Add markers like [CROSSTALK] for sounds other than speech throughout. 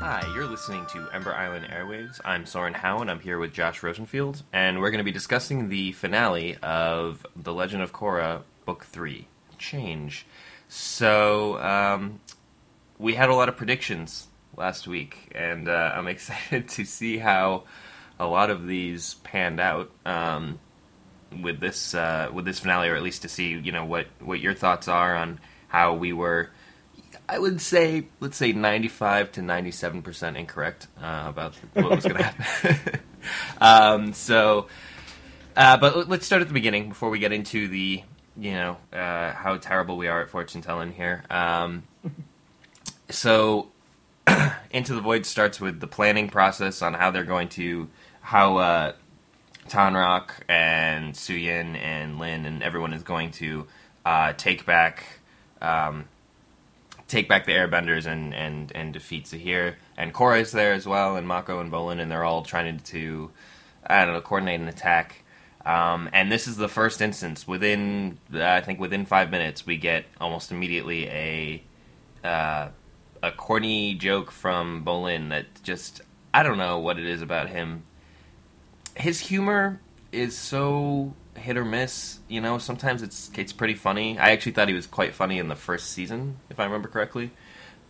Hi, you're listening to Ember Island Airwaves. I'm Soren Howe, and I'm here with Josh Rosenfield, and we're going to be discussing the finale of The Legend of Korra, Book 3 Change. So, um, we had a lot of predictions last week, and uh, I'm [LAUGHS] excited to see how a lot of these panned out. Um, with this uh, with this finale, or at least to see you know what what your thoughts are on how we were I would say, let's say 95 to 97% incorrect uh, about what was going to happen. [LAUGHS] um, so, uh, but let's start at the beginning before we get into the, you know, uh, how terrible we are at fortune telling here. Um, [LAUGHS] so, [CLEARS THROAT] Into the Void starts with the planning process on how they're going to, how uh, Tonraq and Suyin and Lin and everyone is going to uh, take back. Um, take back the Airbenders and and and defeat Zahir. And Korra is there as well, and Mako and Bolin, and they're all trying to, I don't know, coordinate an attack. Um, and this is the first instance within, I think, within five minutes, we get almost immediately a uh, a corny joke from Bolin that just I don't know what it is about him. His humor is so hit or miss. You know, sometimes it's it's pretty funny. I actually thought he was quite funny in the first season, if I remember correctly.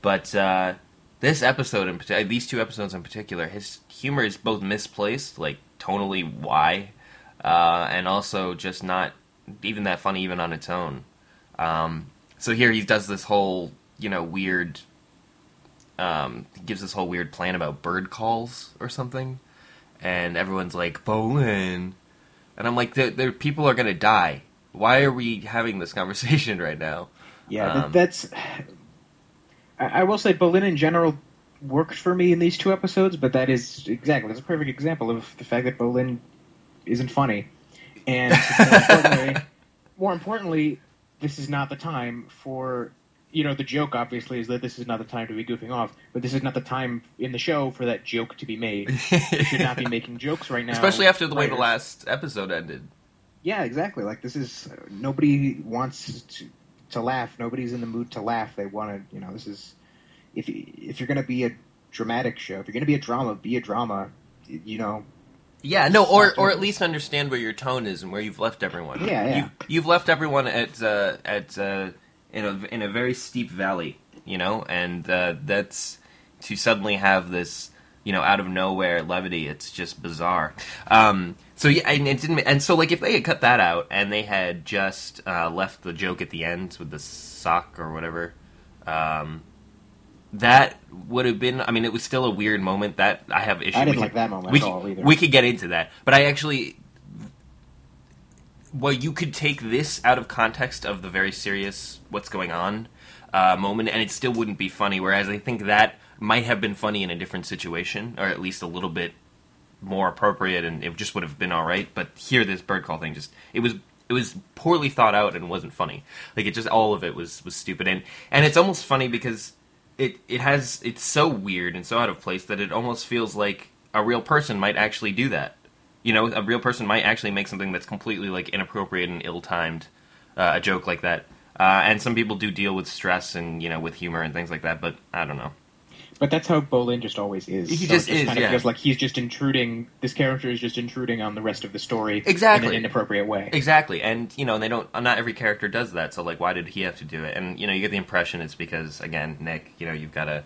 But uh, this episode, in particular, these two episodes in particular, his humor is both misplaced, like tonally why, uh, and also just not even that funny, even on its own. Um, so here he does this whole, you know, weird. Um, gives this whole weird plan about bird calls or something, and everyone's like, "Bolin, and I'm like, the the people are going to die. Why are we having this conversation [LAUGHS] right now? Yeah, um, that's. I, I will say, Bolin in general worked for me in these two episodes, but that is exactly that's a perfect example of the fact that Bolin isn't funny, and more importantly, [LAUGHS] more importantly, this is not the time for you know, the joke obviously is that this is not the time to be goofing off, but this is not the time in the show for that joke to be made. [LAUGHS] you should not be making jokes right now, especially after the writers. way the last episode ended. Yeah, exactly. Like this is nobody wants to to laugh. Nobody's in the mood to laugh. They want to, you know, this is if if you're going to be a dramatic show, if you're going to be a drama, be a drama. You know, yeah, no, or or at least understand where your tone is and where you've left everyone. Yeah, yeah. You've, you've left everyone at uh, at uh, in a in a very steep valley, you know, and uh, that's to suddenly have this you know out of nowhere levity. It's just bizarre. Um, so yeah, and it didn't. And so like if they had cut that out and they had just uh, left the joke at the end with the sock or whatever. Um, that would have been. I mean, it was still a weird moment. That I have issues. I didn't like that moment we at all either. We could get into that, but I actually well, you could take this out of context of the very serious what's going on uh, moment, and it still wouldn't be funny. Whereas I think that might have been funny in a different situation, or at least a little bit more appropriate, and it just would have been all right. But here, this bird call thing just it was it was poorly thought out and wasn't funny. Like it just all of it was was stupid, and and it's almost funny because it it has it's so weird and so out of place that it almost feels like a real person might actually do that you know, a real person might actually make something that's completely like inappropriate and ill-timed, uh, a joke like that. Uh, and some people do deal with stress and you know with humor and things like that, but I don't know. But that's how Bolin just always is. He so just, just is. Kind of yeah. feels like he's just intruding. This character is just intruding on the rest of the story exactly in an inappropriate way. Exactly, and you know they don't. Not every character does that. So like, why did he have to do it? And you know, you get the impression it's because again, Nick. You know, you've got to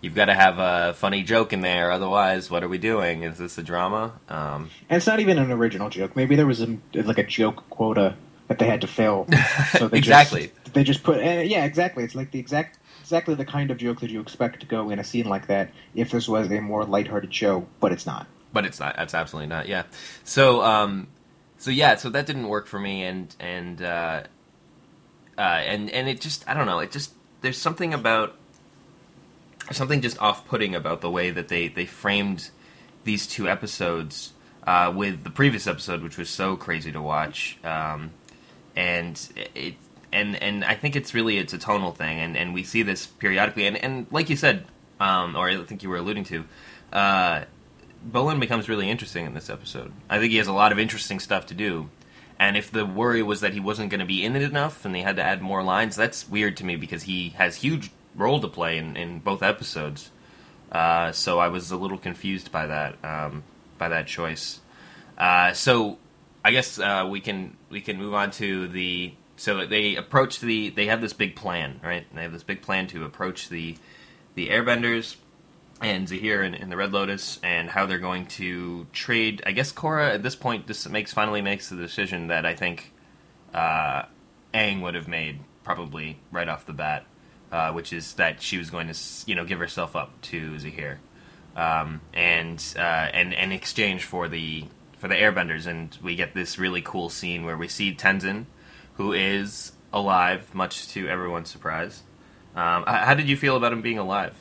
you've got to have a funny joke in there. Otherwise, what are we doing? Is this a drama? Um, and it's not even an original joke. Maybe there was a, like a joke quota that they had to fill. [LAUGHS] So they exactly. Just, they just put uh, yeah, exactly. It's like the exact exactly the kind of joke that you expect to go in a scene like that if this was a more lighthearted show, but it's not. But it's not. That's absolutely not. Yeah. So um, so yeah, so that didn't work for me, and and uh, uh, and and it just I don't know. It just there's something about something just off-putting about the way that they they framed these two episodes uh, with the previous episode, which was so crazy to watch, um, and it and and I think it's really it's a tonal thing, and, and we see this periodically, and, and like you said, um, or I think you were alluding to, uh, Bolin becomes really interesting in this episode. I think he has a lot of interesting stuff to do. And if the worry was that he wasn't going to be in it enough and they had to add more lines, that's weird to me because he has huge role to play in, in both episodes. Uh, so I was a little confused by that um, by that choice. Uh, so I guess uh, we can we can move on to the so they approach the they have this big plan right they have this big plan to approach the the airbenders and Zahir and, in the Red Lotus and how they're going to trade I guess Korra at this point this makes finally makes the decision that I think uh, Aang would have made probably right off the bat uh, which is that she was going to you know give herself up to Zahir um, and uh, and in exchange for the for the airbenders and we get this really cool scene where we see Tenzin who is alive, much to everyone's surprise. Um, how did you feel about him being alive?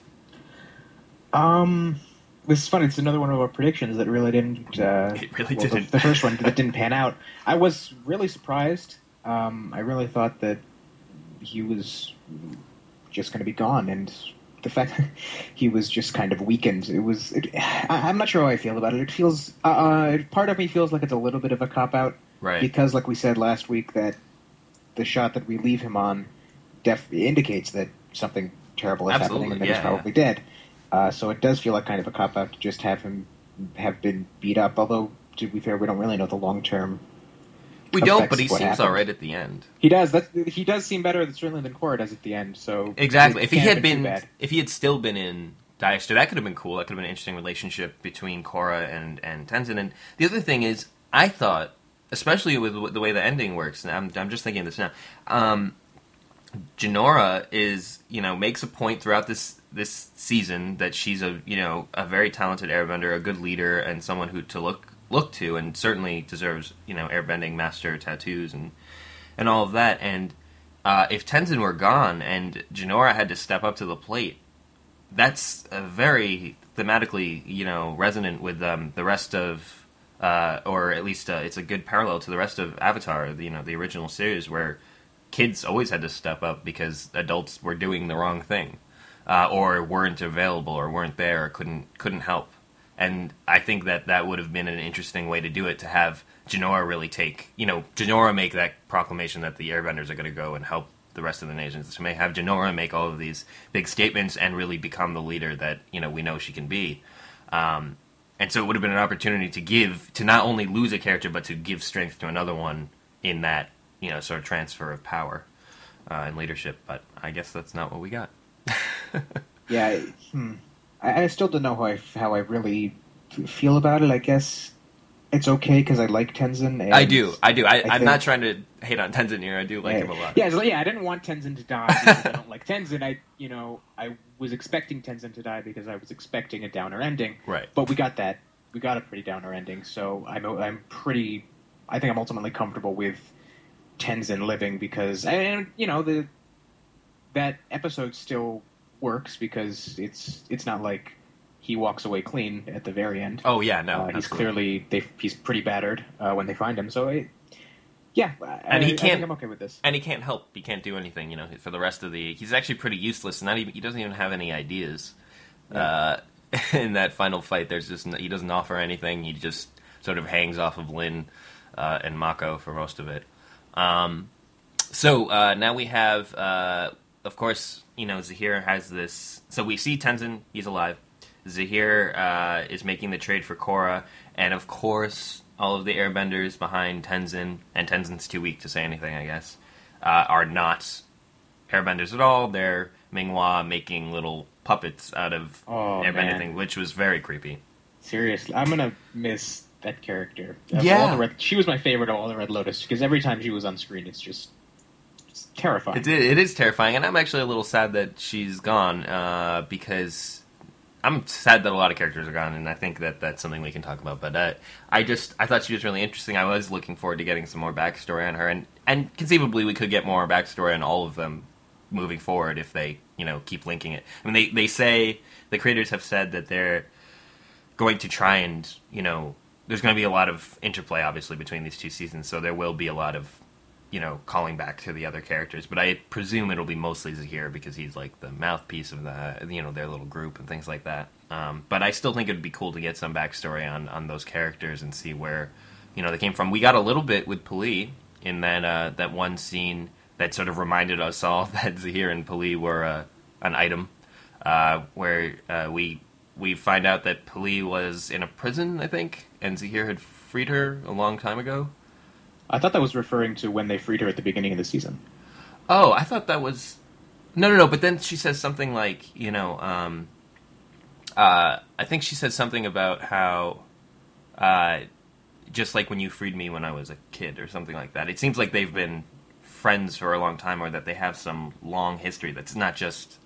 Um, this is funny. It's another one of our predictions that really didn't. [LAUGHS] Uh, it really well, didn't. The, the, first one that [LAUGHS] didn't pan out. I was really surprised. Um, I really thought that he was just going to be gone, and the fact that [LAUGHS] he was just kind of weakened. It was. It, I, am not sure how I feel about it. It feels. Uh, uh part of me feels like it's a little bit of a cop out, right? Because, like we said last week, that the shot that we leave him on def- indicates that something terrible is Absolutely, happening and that yeah, he's probably yeah. dead. Uh, so it does feel like kind of a cop out to just have him have been beat up. Although to be fair, we don't really know the long term. We don't, but he seems all right at the end. He does. That he does seem better certainly than Korra does at the end. So exactly, if he had been, been, if he had still been in Dire that could have been cool. That could have been an interesting relationship between Korra and and Tenzin. And the other thing is, I thought especially with the way the ending works. And I'm, I'm just thinking of this now. Um, Jinora is, you know, makes a point throughout this this season that she's a, you know, a very talented airbender, a good leader, and someone who to look look to, and certainly deserves, you know, airbending master tattoos and and all of that. And uh, if Tenzin were gone and Jinora had to step up to the plate, that's very thematically, you know, resonant with um, the rest of uh, or at least uh, it's a good parallel to the rest of Avatar, you know, the original series, where kids always had to step up because adults were doing the wrong thing, uh, or weren't available, or weren't there, or couldn't couldn't help. And I think that that would have been an interesting way to do it, to have Jinora really take, you know, Jinora make that proclamation that the Airbenders are going to go and help the rest of the nations. To may have Jinora make all of these big statements and really become the leader that you know we know she can be. Um, and so it would have been an opportunity to give to not only lose a character but to give strength to another one in that you know sort of transfer of power uh, and leadership. But I guess that's not what we got. [LAUGHS] yeah, hmm. I, I, still don't know how I how I really feel about it. I guess it's okay because I like Tenzin. I do, I do. I, am not trying to hate on Tenzin here. I do like yeah, him a lot. Yeah, yeah. I didn't want Tenzin to die because I don't [LAUGHS] like Tenzin. I, you know, I was expecting Tenzin to die because I was expecting a downer ending. Right. But we got that. We got a pretty downer ending. So I'm, I'm pretty. I think I'm ultimately comfortable with Tenzin living because, and you know, the that episode still works because it's it's not like he walks away clean at the very end. Oh yeah, no, uh, he's clearly they, he's pretty battered uh, when they find him. So it, yeah, and I, he can't. I'm okay with this. And he can't help. He can't do anything. You know, for the rest of the, he's actually pretty useless. Not even he doesn't even have any ideas. Yeah. Uh, [LAUGHS] in that final fight, there's just he doesn't offer anything. He just sort of hangs off of Lin uh, and Mako for most of it. Um, so uh, now we have, uh, of course, you know, Zahir has this. So we see Tenzin; he's alive. Zahir uh, is making the trade for Korra, and of course, all of the airbenders behind Tenzin, and Tenzin's too weak to say anything, I guess, uh, are not airbenders at all. They're Minghua making little puppets out of oh, airbending thing, which was very creepy. Seriously, I'm gonna miss that character. Of yeah, Red, she was my favorite of all the Red Lotus because every time she was on screen, it's just it's terrifying. It, it is terrifying, and I'm actually a little sad that she's gone uh, because I'm sad that a lot of characters are gone, and I think that that's something we can talk about. But uh, I just I thought she was really interesting. I was looking forward to getting some more backstory on her, and and conceivably we could get more backstory on all of them moving forward if they you know keep linking it. I mean, they they say the creators have said that they're going to try and you know there's going to be a lot of interplay obviously between these two seasons, so there will be a lot of you know, calling back to the other characters. But I presume it'll be mostly Zahir because he's like the mouthpiece of the you know their little group and things like that. Um, but I still think it'd be cool to get some backstory on on those characters and see where you know they came from. We got a little bit with P'Li in that uh, that one scene that sort of reminded us all [LAUGHS] that Zahir and P'Li were uh, an item. Uh, where uh, we we find out that P'Li was in a prison, I think, and Zahir had freed her a long time ago. I thought that was referring to when they freed her at the beginning of the season. Oh, I thought that was no, no, no. But then she says something like, you know, um, uh, I think she says something about how, uh, just like when you freed me when I was a kid or something like that. It seems like they've been friends for a long time, or that they have some long history that's not just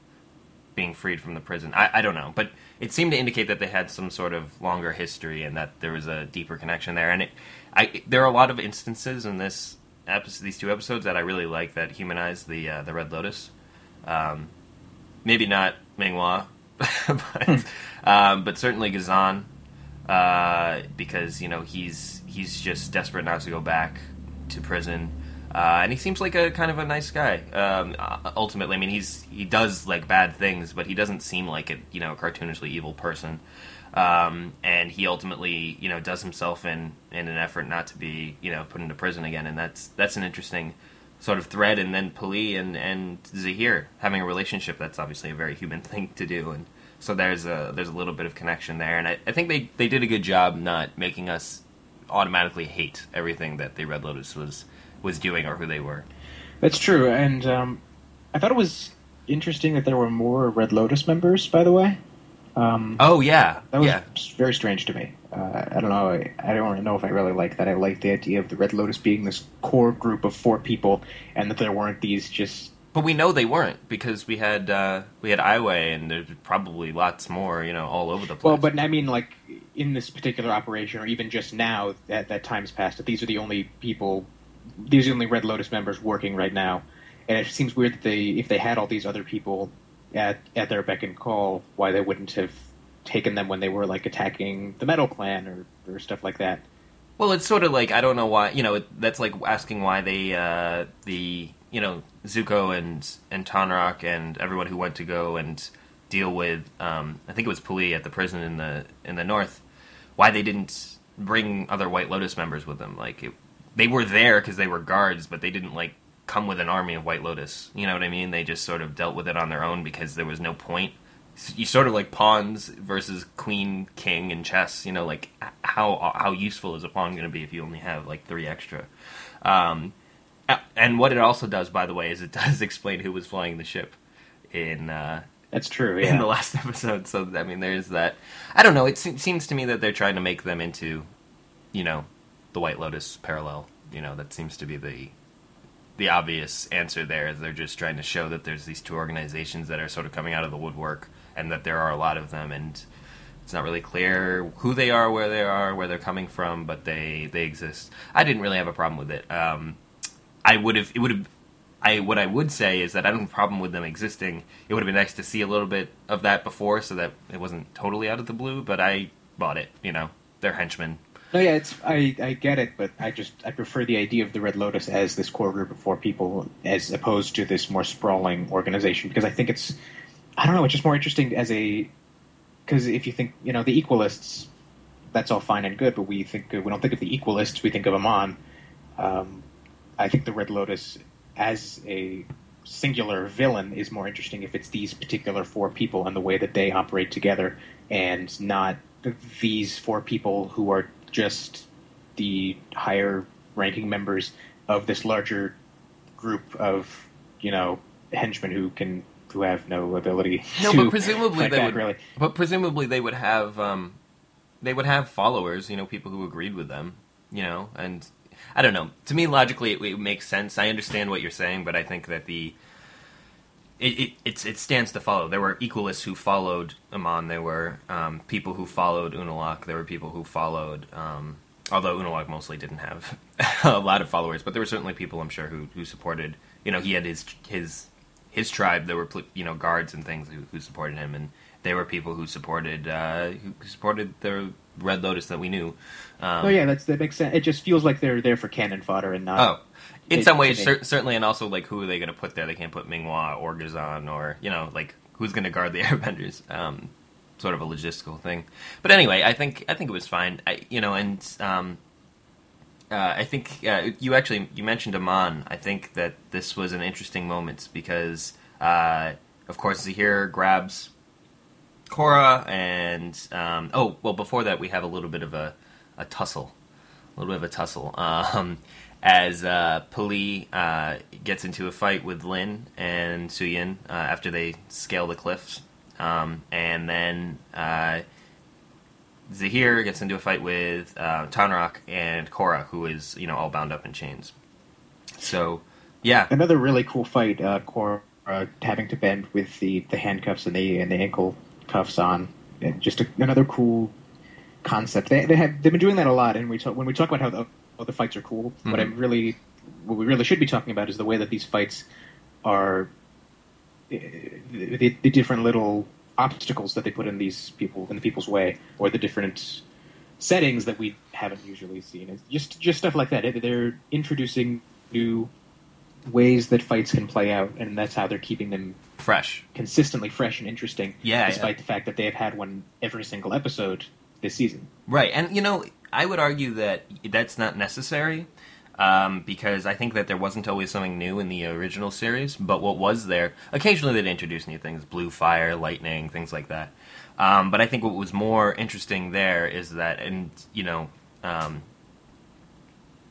being freed from the prison. I, I don't know, but it seemed to indicate that they had some sort of longer history and that there was a deeper connection there. And it, I, there are a lot of instances in this episode, these two episodes that I really like that humanize the uh, the Red Lotus. Um, maybe not Ming-Hua, [LAUGHS] but, um, but certainly Ghazan, uh, because you know he's he's just desperate not to go back to prison. Uh, and he seems like a kind of a nice guy. Um, ultimately, I mean, he's he does like bad things, but he doesn't seem like a you know cartoonishly evil person. Um, and he ultimately you know does himself in in an effort not to be you know put into prison again, and that's that's an interesting sort of thread. And then P'Li and and Zahir having a relationship that's obviously a very human [LAUGHS] thing to do, and so there's a there's a little bit of connection there, and I, I think they they did a good job not making us automatically hate everything that the Red Lotus was was doing or who they were. That's true, and um, I thought it was interesting that there were more Red Lotus members. By the way, um, oh yeah, that was yeah. very strange to me. Uh, I don't know. I, I don't know if I really like that. I like the idea of the Red Lotus being this core group of four people, and that there weren't these just. But we know they weren't because we had uh, we had Aiwei, and there's probably lots more, you know, all over the place. Well, but I mean, like in this particular operation, or even just now that that time's passed, that these are the only people these are the only Red Lotus members working right now, and it seems weird that they, if they had all these other people at at their beck and call, why they wouldn't have taken them when they were like attacking the Metal Clan or or stuff like that. Well, it's sort of like I don't know why you know that's like asking why they uh, the you know Zuko and and Tonraq and everyone who went to go and deal with um, I think it was P'Li at the prison in the in the north why they didn't bring other White Lotus members with them like it, they were there because they were guards, but they didn't like come with an army of White Lotus. You know what I mean? They just sort of dealt with it on their own because there was no point. You sort of like pawns versus queen, king, and chess. You know, like how how useful is a pawn going to be if you only have like three extra? Um, and what it also does, by the way, is it [LAUGHS] does explain who was flying the ship in. Uh, That's true. Yeah. In the last [LAUGHS] episode, so I mean, there's that. I don't know. It seems to me that they're trying to make them into, you know, the White Lotus parallel. You know, that seems to be the the obvious answer there. Is they're just trying to show that there's these two organizations that are sort of coming out of the woodwork, and that there are a lot of them, and it's not really clear who they are, where they are, where they're coming from, but they they exist. I didn't really have a problem with it. Um, I would have. It would have. I what I would say is that I don't have a problem with them existing. It would have been nice to see a little bit of that before, so that it wasn't totally out of the blue. But I bought it. You know, they're henchmen. No, yeah, it's I, I get it, but I just I prefer the idea of the Red Lotus as this core group of four people as opposed to this more sprawling organization because I think it's I don't know it's just more interesting as a because if you think you know the Equalists that's all fine and good, but we think we don't think of the Equalists we think of Amon. Um, I think the Red Lotus as a singular villain is more interesting if it's these particular four people and the way that they operate together and not these four people who are just the higher ranking members of this larger group of you know henchmen who can who have no ability. No, but presumably they would. Really. But presumably they would have um, they would have followers. You know, people who agreed with them. You know, and I don't know. To me, logically, it, it makes sense. I understand what you're saying, but I think that the it, it, it, stands to follow. There were equalists who followed Amon. There were um, people who followed Unalaq. There were people who followed, um, although Unalaq mostly didn't have [LAUGHS] a lot of followers, but there were certainly people I'm sure who, who supported. You know, he had his his his tribe. There were you know guards and things who, who supported him, and there were people who supported uh, who supported the Red Lotus that we knew. Um, oh yeah, that's that makes sense. It just feels like they're there for cannon fodder and not. Oh in some ways, cer- certainly, and also like who are they going to put there? They can't put Ming-Hua or Ghazan or you know like who's going to guard the [LAUGHS] Airbenders? Um, sort of a logistical thing. But anyway, I think I think it was fine. I, you know, and um, uh, I think uh, you actually you mentioned Amon. I think that this was an interesting moment because, uh, of course, Zahir grabs Korra, and um, oh well, before that we have a little bit of a, a tussle, a little bit of a tussle. [LAUGHS] Um, as uh, P'Li uh, gets into a fight with Lin and Suyin uh, after they scale the cliffs, um, and then uh, Zahir gets into a fight with uh, Tonraq and Korra, who is you know all bound up in chains. So, yeah, Another really cool fight, uh, Korra uh, having to bend with the, the handcuffs and the and the ankle cuffs on. And just a, another cool concept. They, they have they've been doing that a lot. And we talk, when we talk about how the, how the fights are cool, what I really what we really should be talking about is the way that these fights are uh, the, the different little obstacles that they put in these people in the people's way, or the different settings that we haven't usually seen. It's just just stuff like that. They're introducing new ways that fights can play out, and that's how they're keeping them fresh. consistently fresh and interesting. Yeah, despite the fact that they have had one every single episode this season. Right, and you know, I would argue that that's not necessary um, because I think that there wasn't always something new in the original series. But what was there, occasionally they'd introduce new things, blue fire, lightning, things like that. Um, but I think what was more interesting there is that, and you know, um,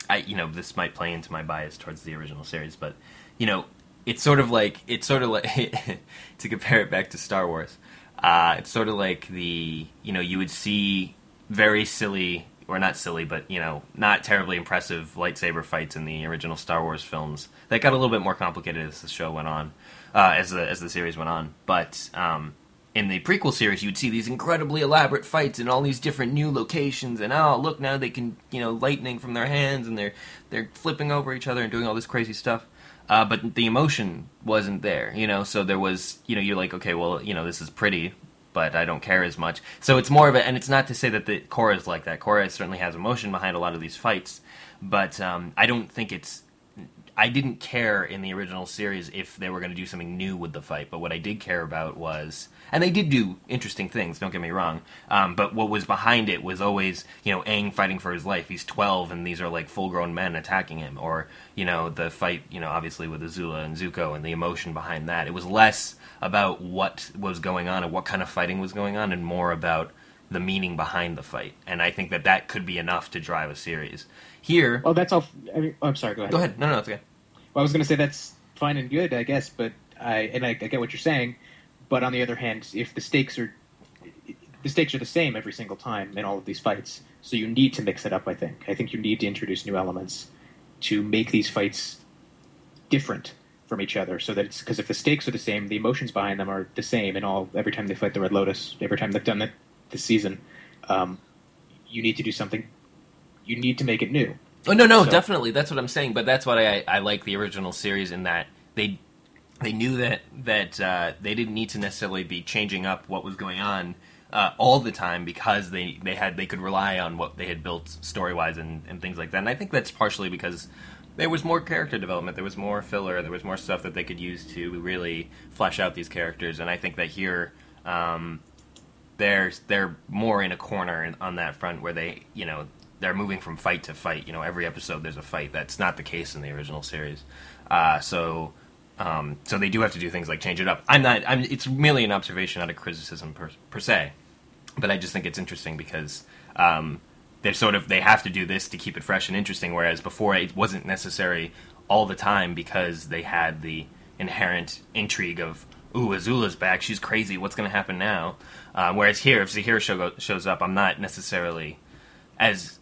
I you know this might play into my bias towards the original series, but you know, it's sort of like it's sort of like [LAUGHS] to compare it back to Star Wars. Uh, it's sort of like the you know you would see very silly or not silly, but you know not terribly impressive lightsaber fights in the original Star Wars films. That got a little bit more complicated as the show went on, uh, as the as the series went on. But um, in the prequel series, you'd see these incredibly elaborate fights in all these different new locations, and oh look now they can you know lightning from their hands, and they're they're flipping over each other and doing all this crazy stuff. Uh, but the emotion wasn't there, you know. So there was, you know, you're like, okay, well, you know, this is pretty, but I don't care as much. So it's more of a, and it's not to say that the Korra is like that. Korra certainly has emotion behind a lot of these fights, but um, I don't think it's. I didn't care in the original series if they were going to do something new with the fight, but what I did care about was, and they did do interesting things. Don't get me wrong, um, but what was behind it was always, you know, Aang fighting for his life. He's twelve, and these are like full-grown men attacking him, or you know, the fight, you know, obviously with Azula and Zuko, and the emotion behind that. It was less about what was going on and what kind of fighting was going on, and more about the meaning behind the fight. And I think that that could be enough to drive a series. Here, Well, that's all. I mean, oh, I'm sorry. Go ahead. go ahead. No, no, it's okay. Well, I was going to say that's fine and good, I guess, but I and I, I get what you're saying. But on the other hand, if the stakes are the stakes are the same every single time in all of these fights, so you need to mix it up. I think. I think you need to introduce new elements to make these fights different from each other, so that it's because if the stakes are the same, the emotions behind them are the same and all every time they fight the Red Lotus, every time they've done it this season. Um, you need to do something. You need to make it new. Oh no, no, So- definitely. That's what I'm saying. But that's what I, I like the original series in that they they knew that that uh, they didn't need to necessarily be changing up what was going on uh, all the time because they, they had they could rely on what they had built story wise and, and things like that. And I think that's partially because there was more character development, there was more filler, there was more stuff that they could use to really flesh out these characters. And I think that here. Um, they're they're more in a corner on that front where they you know they're moving from fight to fight. You know, every episode there's a fight. That's not the case in the original series. Uh, so um, so they do have to do things like change it up. I'm not. I'm. It's merely an observation, not a criticism per, per se. But I just think it's interesting because um, they're sort of they have to do this to keep it fresh and interesting. Whereas before it wasn't necessary all the time because they had the inherent intrigue of ooh Azula's back, she's crazy. What's going to happen now? Uh, whereas here, if Zahir show, shows up, I'm not necessarily as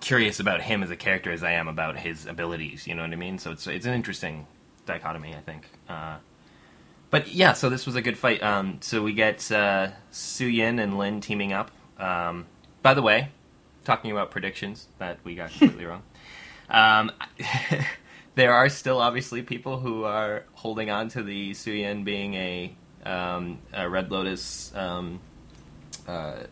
curious about him as a character as I am about his abilities. You know what I mean? So it's it's an interesting dichotomy, I think. Uh, but yeah, so this was a good fight. Um, so we get uh, Su Yin and Lin teaming up. Um, by the way, talking about predictions that we got completely [LAUGHS] wrong. Um, [LAUGHS] there are still obviously people who are holding on to the Su Yin being a, um, a Red Lotus um, uh,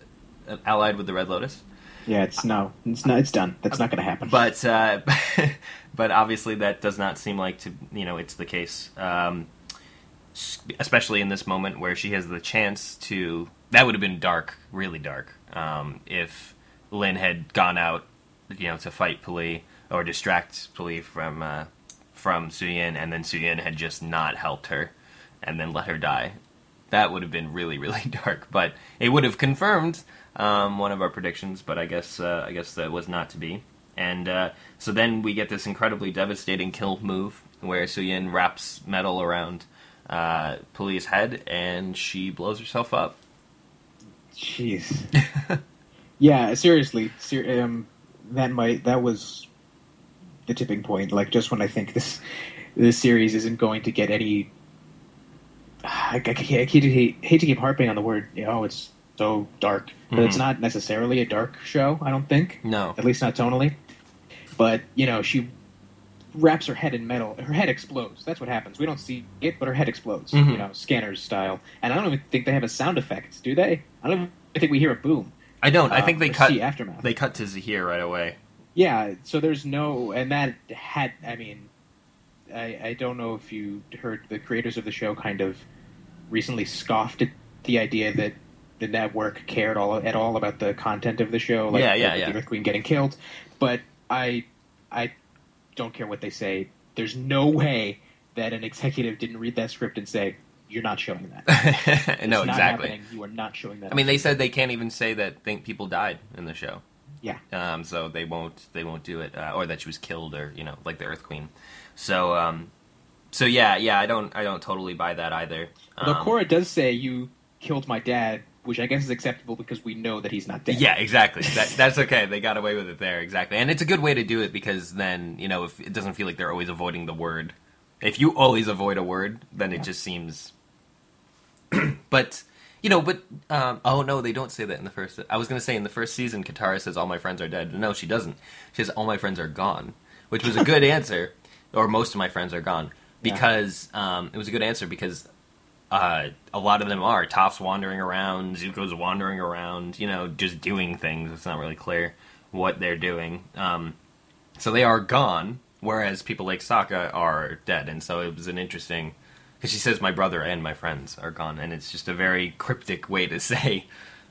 allied with the Red Lotus. Yeah, it's no, it's not. It's done. That's not going to happen. But uh, [LAUGHS] but obviously that does not seem like to you know it's the case, um, especially in this moment where she has the chance to. That would have been dark, really dark, um, if Lin had gone out, you know, to fight P'Li or distract P'Li from uh, from Suyin, and then Suyin had just not helped her, and then let her die. That would have been really, really [LAUGHS] dark. But it would have confirmed um, one of our predictions. But I guess uh, I guess that was not to be. And uh, so then we get this incredibly devastating kill move where Suyin wraps metal around uh, P'Li's head and she blows herself up. Jeez. [LAUGHS] yeah, seriously, ser- um, that might that was the tipping point. Like just when I think this this series isn't going to get any. I, I, I hate, to, hate, to keep harping on the word. You know, it's so dark, but Mhm. it's not necessarily a dark show. I don't think, No. at least not tonally. But you know, she wraps her head in metal. Her head explodes. That's what happens. We don't see it, but her head explodes. Mhm. You know, scanners style. And I don't even think they have a sound effect, do they? I don't even think we hear a boom. I don't. I Uh, think they cut. aftermath. They cut to Zahir right away. Yeah, so there's no, and that had, I mean, I, I don't know if you heard the creators of the show kind of recently scoffed at the idea that the network cared all at all about the content of the show, like Yeah, yeah, the, yeah. the Earth Queen getting killed. But I, I don't care what they say. There's no way that an executive didn't read that script and say, "You're not showing that." [LAUGHS] No, exactly. happening. You are not showing that. I mean, they said they can't even say that think people died in the show. Yeah. Um, so they won't they won't do it, uh, or that she was killed, or you know, like the Earth Queen. So um, so yeah, yeah, I don't I don't totally buy that either. Although Um, Korra does say you killed my dad, which I guess is acceptable because we know that he's not dead. Yeah, exactly. [LAUGHS] That, that's okay. They got away with it there, exactly. And it's a good way to do it because then you know if it doesn't feel like they're always avoiding the word. If you always avoid a word, then it just seems. [CLEARS THROAT] but you know, but um, oh no, they don't say that in the first. I was going to say in the first season, Katara says all my friends are dead. No, she doesn't. She says all my friends are gone, which was a good [LAUGHS] answer, or most of my friends are gone Yeah. because um, it was a good answer because uh, a lot of them are. Toph's wandering around, Zuko's wandering around, you know, just doing things. It's not really clear what they're doing. Um, so they are gone, whereas people like Sokka are dead. And so it was an interesting. Because she says, my brother and my friends are gone. And it's just a very cryptic way to [LAUGHS] say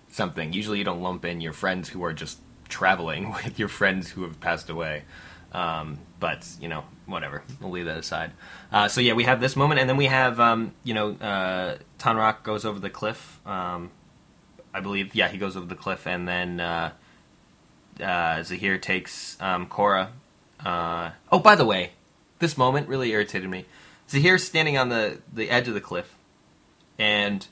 something. Usually you don't lump in your friends who are just traveling [LAUGHS] with your friends who have passed away. Um, but you know, whatever. We'll leave that aside. Uh, so yeah, we have this moment, and then we have um, you know, uh, Tonraq goes over the cliff. Um, I believe, yeah, he goes over the cliff, and then uh, uh, Zahir takes um, Korra. Uh, oh, by the way, this moment really irritated me. Zahir's standing on the the edge of the cliff, and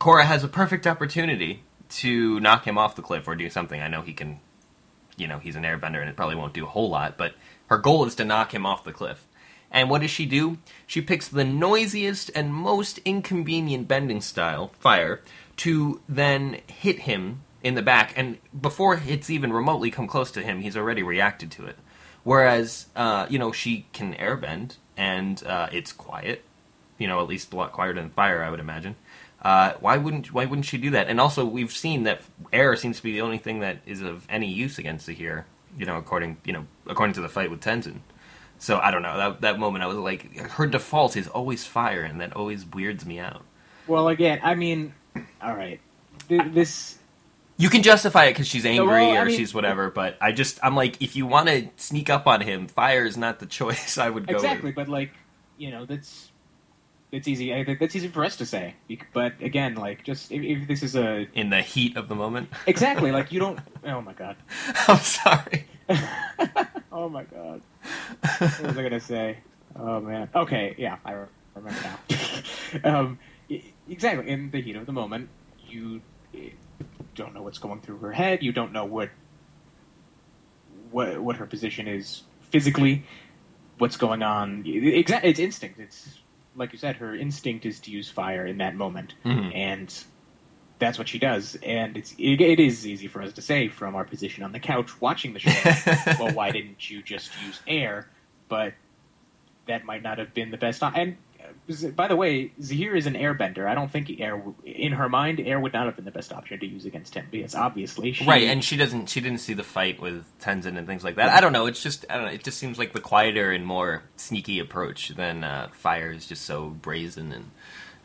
Korra has a perfect opportunity to knock him off the cliff or do something. I know he can you know, he's an airbender and it probably won't do a whole lot, but her goal is to knock him off the cliff. And what does she do? She picks the noisiest and most inconvenient bending style, fire, to then hit him in the back. And before it's even remotely come close to him, he's already reacted to it. Whereas, uh, you know, she can airbend and uh, it's quiet. You know, at least a lot quieter than fire, I would imagine. Uh, why wouldn't Why wouldn't she do that? And also, we've seen that air seems to be the only thing that is of any use against Zahir. You know, according you know according to the fight with Tenzin. So I don't know that that moment. I was like, her default is always fire, and that always weirds me out. Well, again, I mean, all right, Th- this You can justify it because she's angry well, or mean- she's whatever, but I just I'm like, if you want to sneak up on him, fire is not the [LAUGHS] choice. I would go exactly, with. but like, you know, that's it's easy. I think that's easy for us to say. But again, like, just if, if this is a in the heat of the moment. [LAUGHS] exactly like you don't. Oh my god. [LAUGHS] I'm sorry. [LAUGHS] oh my god. What was I gonna say? Oh man. Okay, yeah, I remember now. um, exactly. In the heat of the moment, you eh, don't know what's going through her head. You don't know what what what her position is physically. What's going on? Exactly. It's instinct. It's like you said. Her instinct is to use fire in that moment, Mhm. and that's what she does. And it's it, it is easy for us to say from our position on the couch watching the show. [LAUGHS] well, why didn't you just use air? But that might not have been the best. And by the way, Zahir is an airbender. I don't think air, in her mind, air would not have been the best option to use against him because obviously, she, Right, and she doesn't. She didn't see the fight with Tenzin and things like that. I don't know. It's just I don't know. It just seems like the quieter and more sneaky approach than uh, Fire is just so brazen and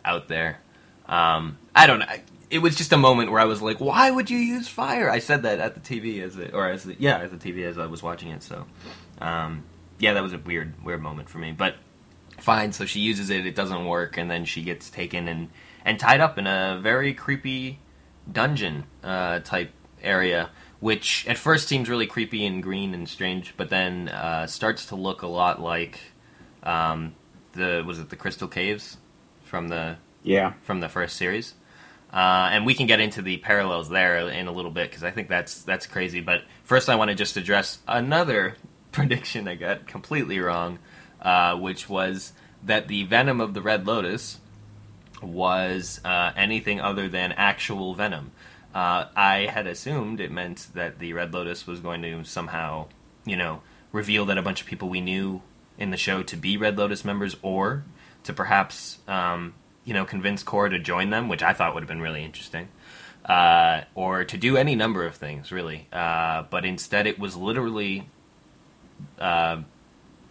out there. Um, I don't know. It was just a moment where I was like, "Why would you use fire?" I said that at the TV as it, or as the, yeah, at the TV as I was watching it. So, um, yeah, that was a weird, weird moment for me. But fine. So she uses it. It doesn't work, and then she gets taken and and tied up in a very creepy dungeon uh, type area, which at first seems really creepy and green and strange, but then uh, starts to look a lot like um, the was it the Crystal Caves from the Yeah. from the first series. Uh, and we can get into the parallels there in a little bit because I think that's that's crazy. But first, I want to just address another [LAUGHS] prediction I got completely wrong, uh, which was that the venom of the Red Lotus was uh, anything other than actual venom. Uh, I had assumed it meant that the Red Lotus was going to somehow, you know, reveal that a bunch of people we knew in the show to be Red Lotus members, or to perhaps, um, you know, convince Korra to join them, which I thought would have been really interesting, uh, or to do any number of things, really. Uh, but instead, it was literally uh,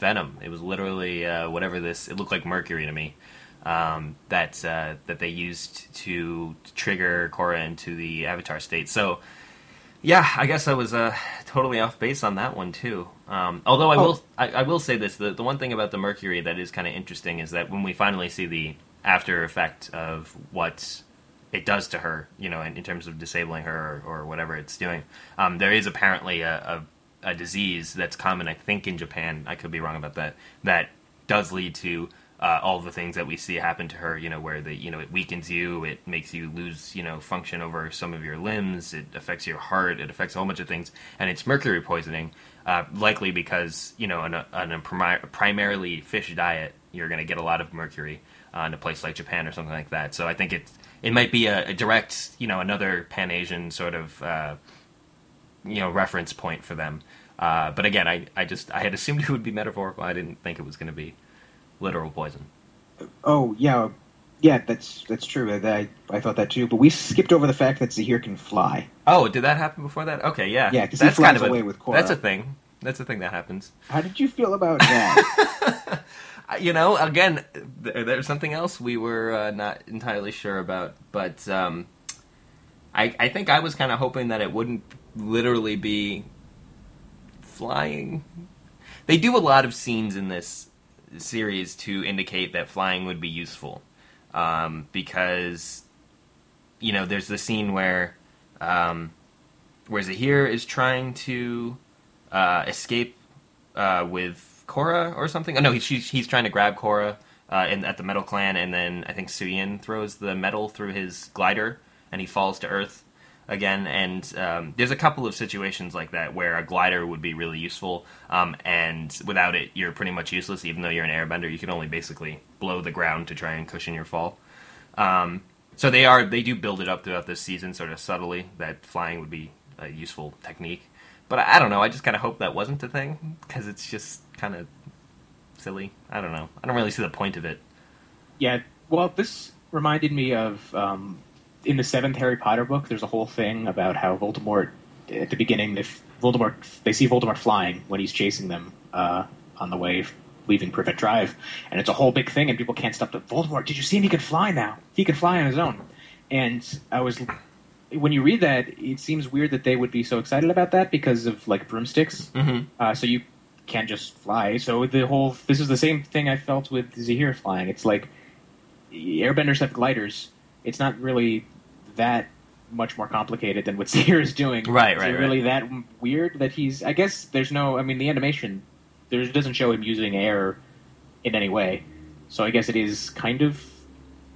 venom. It was literally uh, whatever this. It looked like mercury to me. Um, that uh, that they used to trigger Korra into the Avatar state. So, yeah, I guess I was uh, totally off base on that one too. Um, although I Oh. will, I, I will say this: the the one thing about the Mercury that is kind of interesting is that when we finally see the after effect of what it does to her, you know, in, in terms of disabling her or, or whatever it's doing, um, there is apparently a, a, a disease that's common, I think, in Japan. I could be wrong about that. That does lead to uh, all the things that we see happen to her. You know, where the you know it weakens you, it makes you lose you know function over some of your limbs, it affects your heart, it affects a whole bunch of things, and it's mercury poisoning. Uh, likely because you know on a, on a primi- primarily fish diet, you're going to get a lot of mercury uh, in a place like Japan or something like that. So I think it it might be a, a direct you know another Pan Asian sort of uh, you know reference point for them. Uh, but again, I, I just I had assumed [LAUGHS] it would be metaphorical. I didn't think it was going to be literal poison. Oh yeah, yeah. That's that's true. I, I thought that too. But we skipped over the fact that Zahir can fly. Oh, did that happen before that? Okay, yeah, Yeah, 'cause he that's flies kind of a, away with Korra. That's a thing. That's a thing that happens. How did you feel about that? [LAUGHS] You know, again, th- there's something else we were uh, not entirely sure about, but um, I, I think I was kind of hoping that it wouldn't literally be flying. They do a lot of scenes in this series to indicate that flying would be useful, um, because you know there's the scene where um, where Zahir is trying to uh, escape uh, with Korra or something. Oh no, he's trying to grab Korra uh, in, at the Metal Clan, and then I think Suyin throws the metal through his glider, and he falls to Earth again. And um, there's a couple of situations like that where a glider would be really useful, um, and without it, you're pretty much useless. Even though you're an airbender, you can only basically blow the ground to try and cushion your fall. Um, so they are they do build it up throughout this season, sort of subtly that flying would be a useful technique. But I, I don't know. I just kind of hope that wasn't the thing because it's just kind of silly. I don't know. I don't really see the point of it. yeah. Well, this reminded me of um, in the seventh Harry Potter book. There's a whole thing about how Voldemort at the beginning, if Voldemort they see Voldemort flying when he's chasing them uh, on the way leaving Privet Drive, and it's a whole big thing, and people can't stop the Voldemort. Did you see him? He can fly now. He can fly on his own. And I was when you read that, it seems weird that they would be so excited about that because of like broomsticks. Mm-hmm. Uh, so you can't just fly. So the whole this is the same thing I felt with Zahir flying. It's like airbenders have gliders. It's not really that much more complicated than what [LAUGHS] Zahir is doing. Right, Is right, it really that weird that he's? I guess there's no. I mean, the animation there doesn't show him using air in any way. So I guess it is kind of.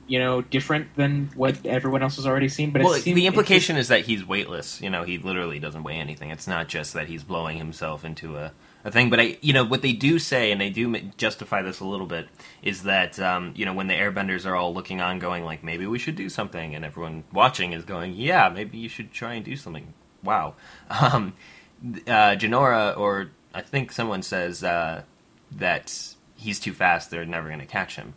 You know, different than what everyone else has already seen, but well, the implication is that he's weightless. You know, he literally doesn't weigh anything. It's not just that he's blowing himself into a, a thing. But I, you know, what they do say, and they do justify this a little bit, is that um, you know when the Airbenders are all looking on, going like, maybe we should do something, and everyone watching is going, yeah, maybe you should try and do something. Wow, [LAUGHS] um, uh, Jinora, or I think someone says uh, that he's too fast; they're never going to catch him.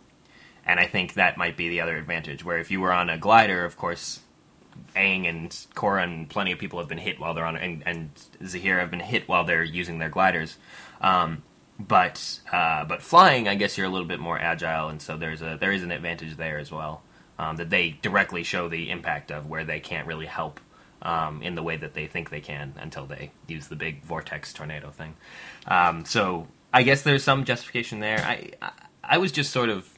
And I think that might be the other advantage. Where if you were on a glider, of course, Aang and Korra and plenty of people have been hit while they're on, and, and Zahir have been hit while they're using their gliders. Um, but uh, but flying, I guess you're a little bit more agile, and so there's a there is an advantage there as well um, that they directly show the impact of where they can't really help um, in the way that they think they can until they use the big vortex tornado thing. Um, so I guess there's some justification there. I, I I was just sort of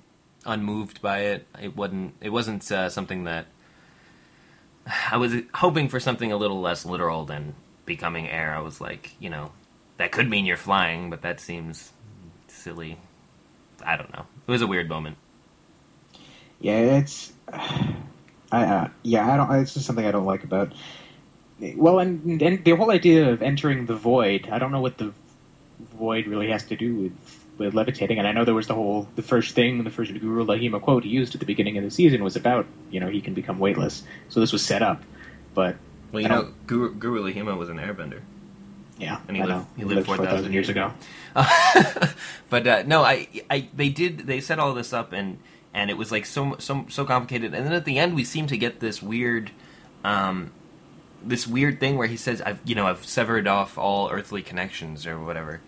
unmoved by it. It wasn't. It wasn't uh, something that I was hoping for something a little less literal than becoming air. I was like, you know, that could mean you're flying, but that seems silly. I don't know. It was a weird moment. Yeah, it's. [SIGHS] I uh, yeah, I don't. It's just something I don't like about. Well, and and the whole idea of entering the void. I don't know what the void really has to do with with levitating. And I know there was the whole the first thing, the first Guru Laghima quote he used at the beginning of the season was about you know he can become weightless. So this was set up, but well, you know, Guru, Guru Laghima was an airbender. Yeah, and he I lived know. he lived, four thousand years ago. [LAUGHS] but uh, no, I, I, they did they set all this up and and it was like so so so complicated. And then at the end, we seem to get this weird. Um, this weird thing where he says, "I've you know I've severed off all earthly connections" or whatever,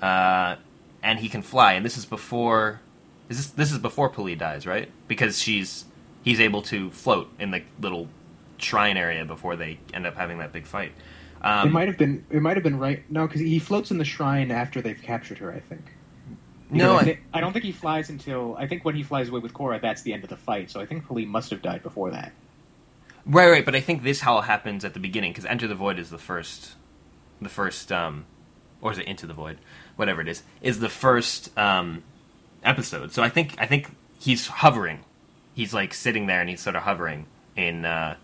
uh, and he can fly. And this is before is this this is before P'Li dies, right? Because she's he's able to float in the little shrine area before they end up having that big fight. Um, it might have been it might have been right no because he floats in the shrine after they've captured her. I think. No, I, I, don't think he flies until I think when he flies away with Korra, that's the end of the fight. So I think P'Li must have died before that. Right, right. But I think this all happens at the beginning because Enter the Void is the first, the first, um, or is it Into the Void? Whatever it is, is the first um, episode. So I think I think he's hovering. He's like sitting there and he's sort of hovering in uh,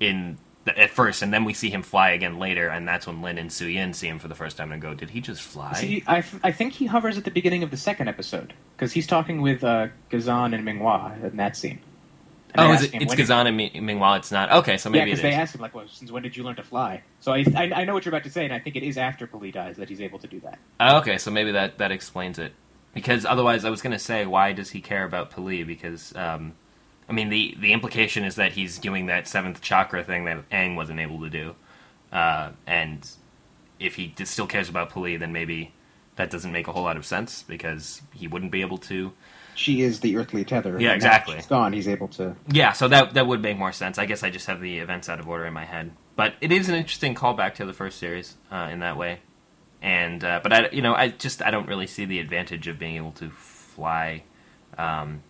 in the, at first, and then we see him fly again later, and that's when Lin and Suyin see him for the first time and go, "Did he just fly?" See, I, I think he hovers at the beginning of the second episode because he's talking with uh, Ghazan and Minghua in that scene. And oh, is it, it's Ghazan and Minghua. It's not okay. So maybe yeah, because they asked him like, "Well, since when did you learn to fly?" So I, I, I know what you're about to say, and I think it is after P'Li dies that he's able to do that. Oh, okay, so maybe that that explains it. Because otherwise, I was going to say, why does he care about P'Li? Because um, I mean, the the implication is that he's doing that seventh chakra thing that Aang wasn't able to do, uh, and if he still cares about P'Li, then maybe that doesn't make a whole lot of sense because he wouldn't be able to she is the earthly tether. Yeah, exactly. She's gone. He's able to. Yeah, so that that would make more sense. I guess I just have the events out of order in my head, but it is an interesting callback to the first series uh, in that way. And uh, but I, you know, I just I don't really see the advantage of being able to fly. Um,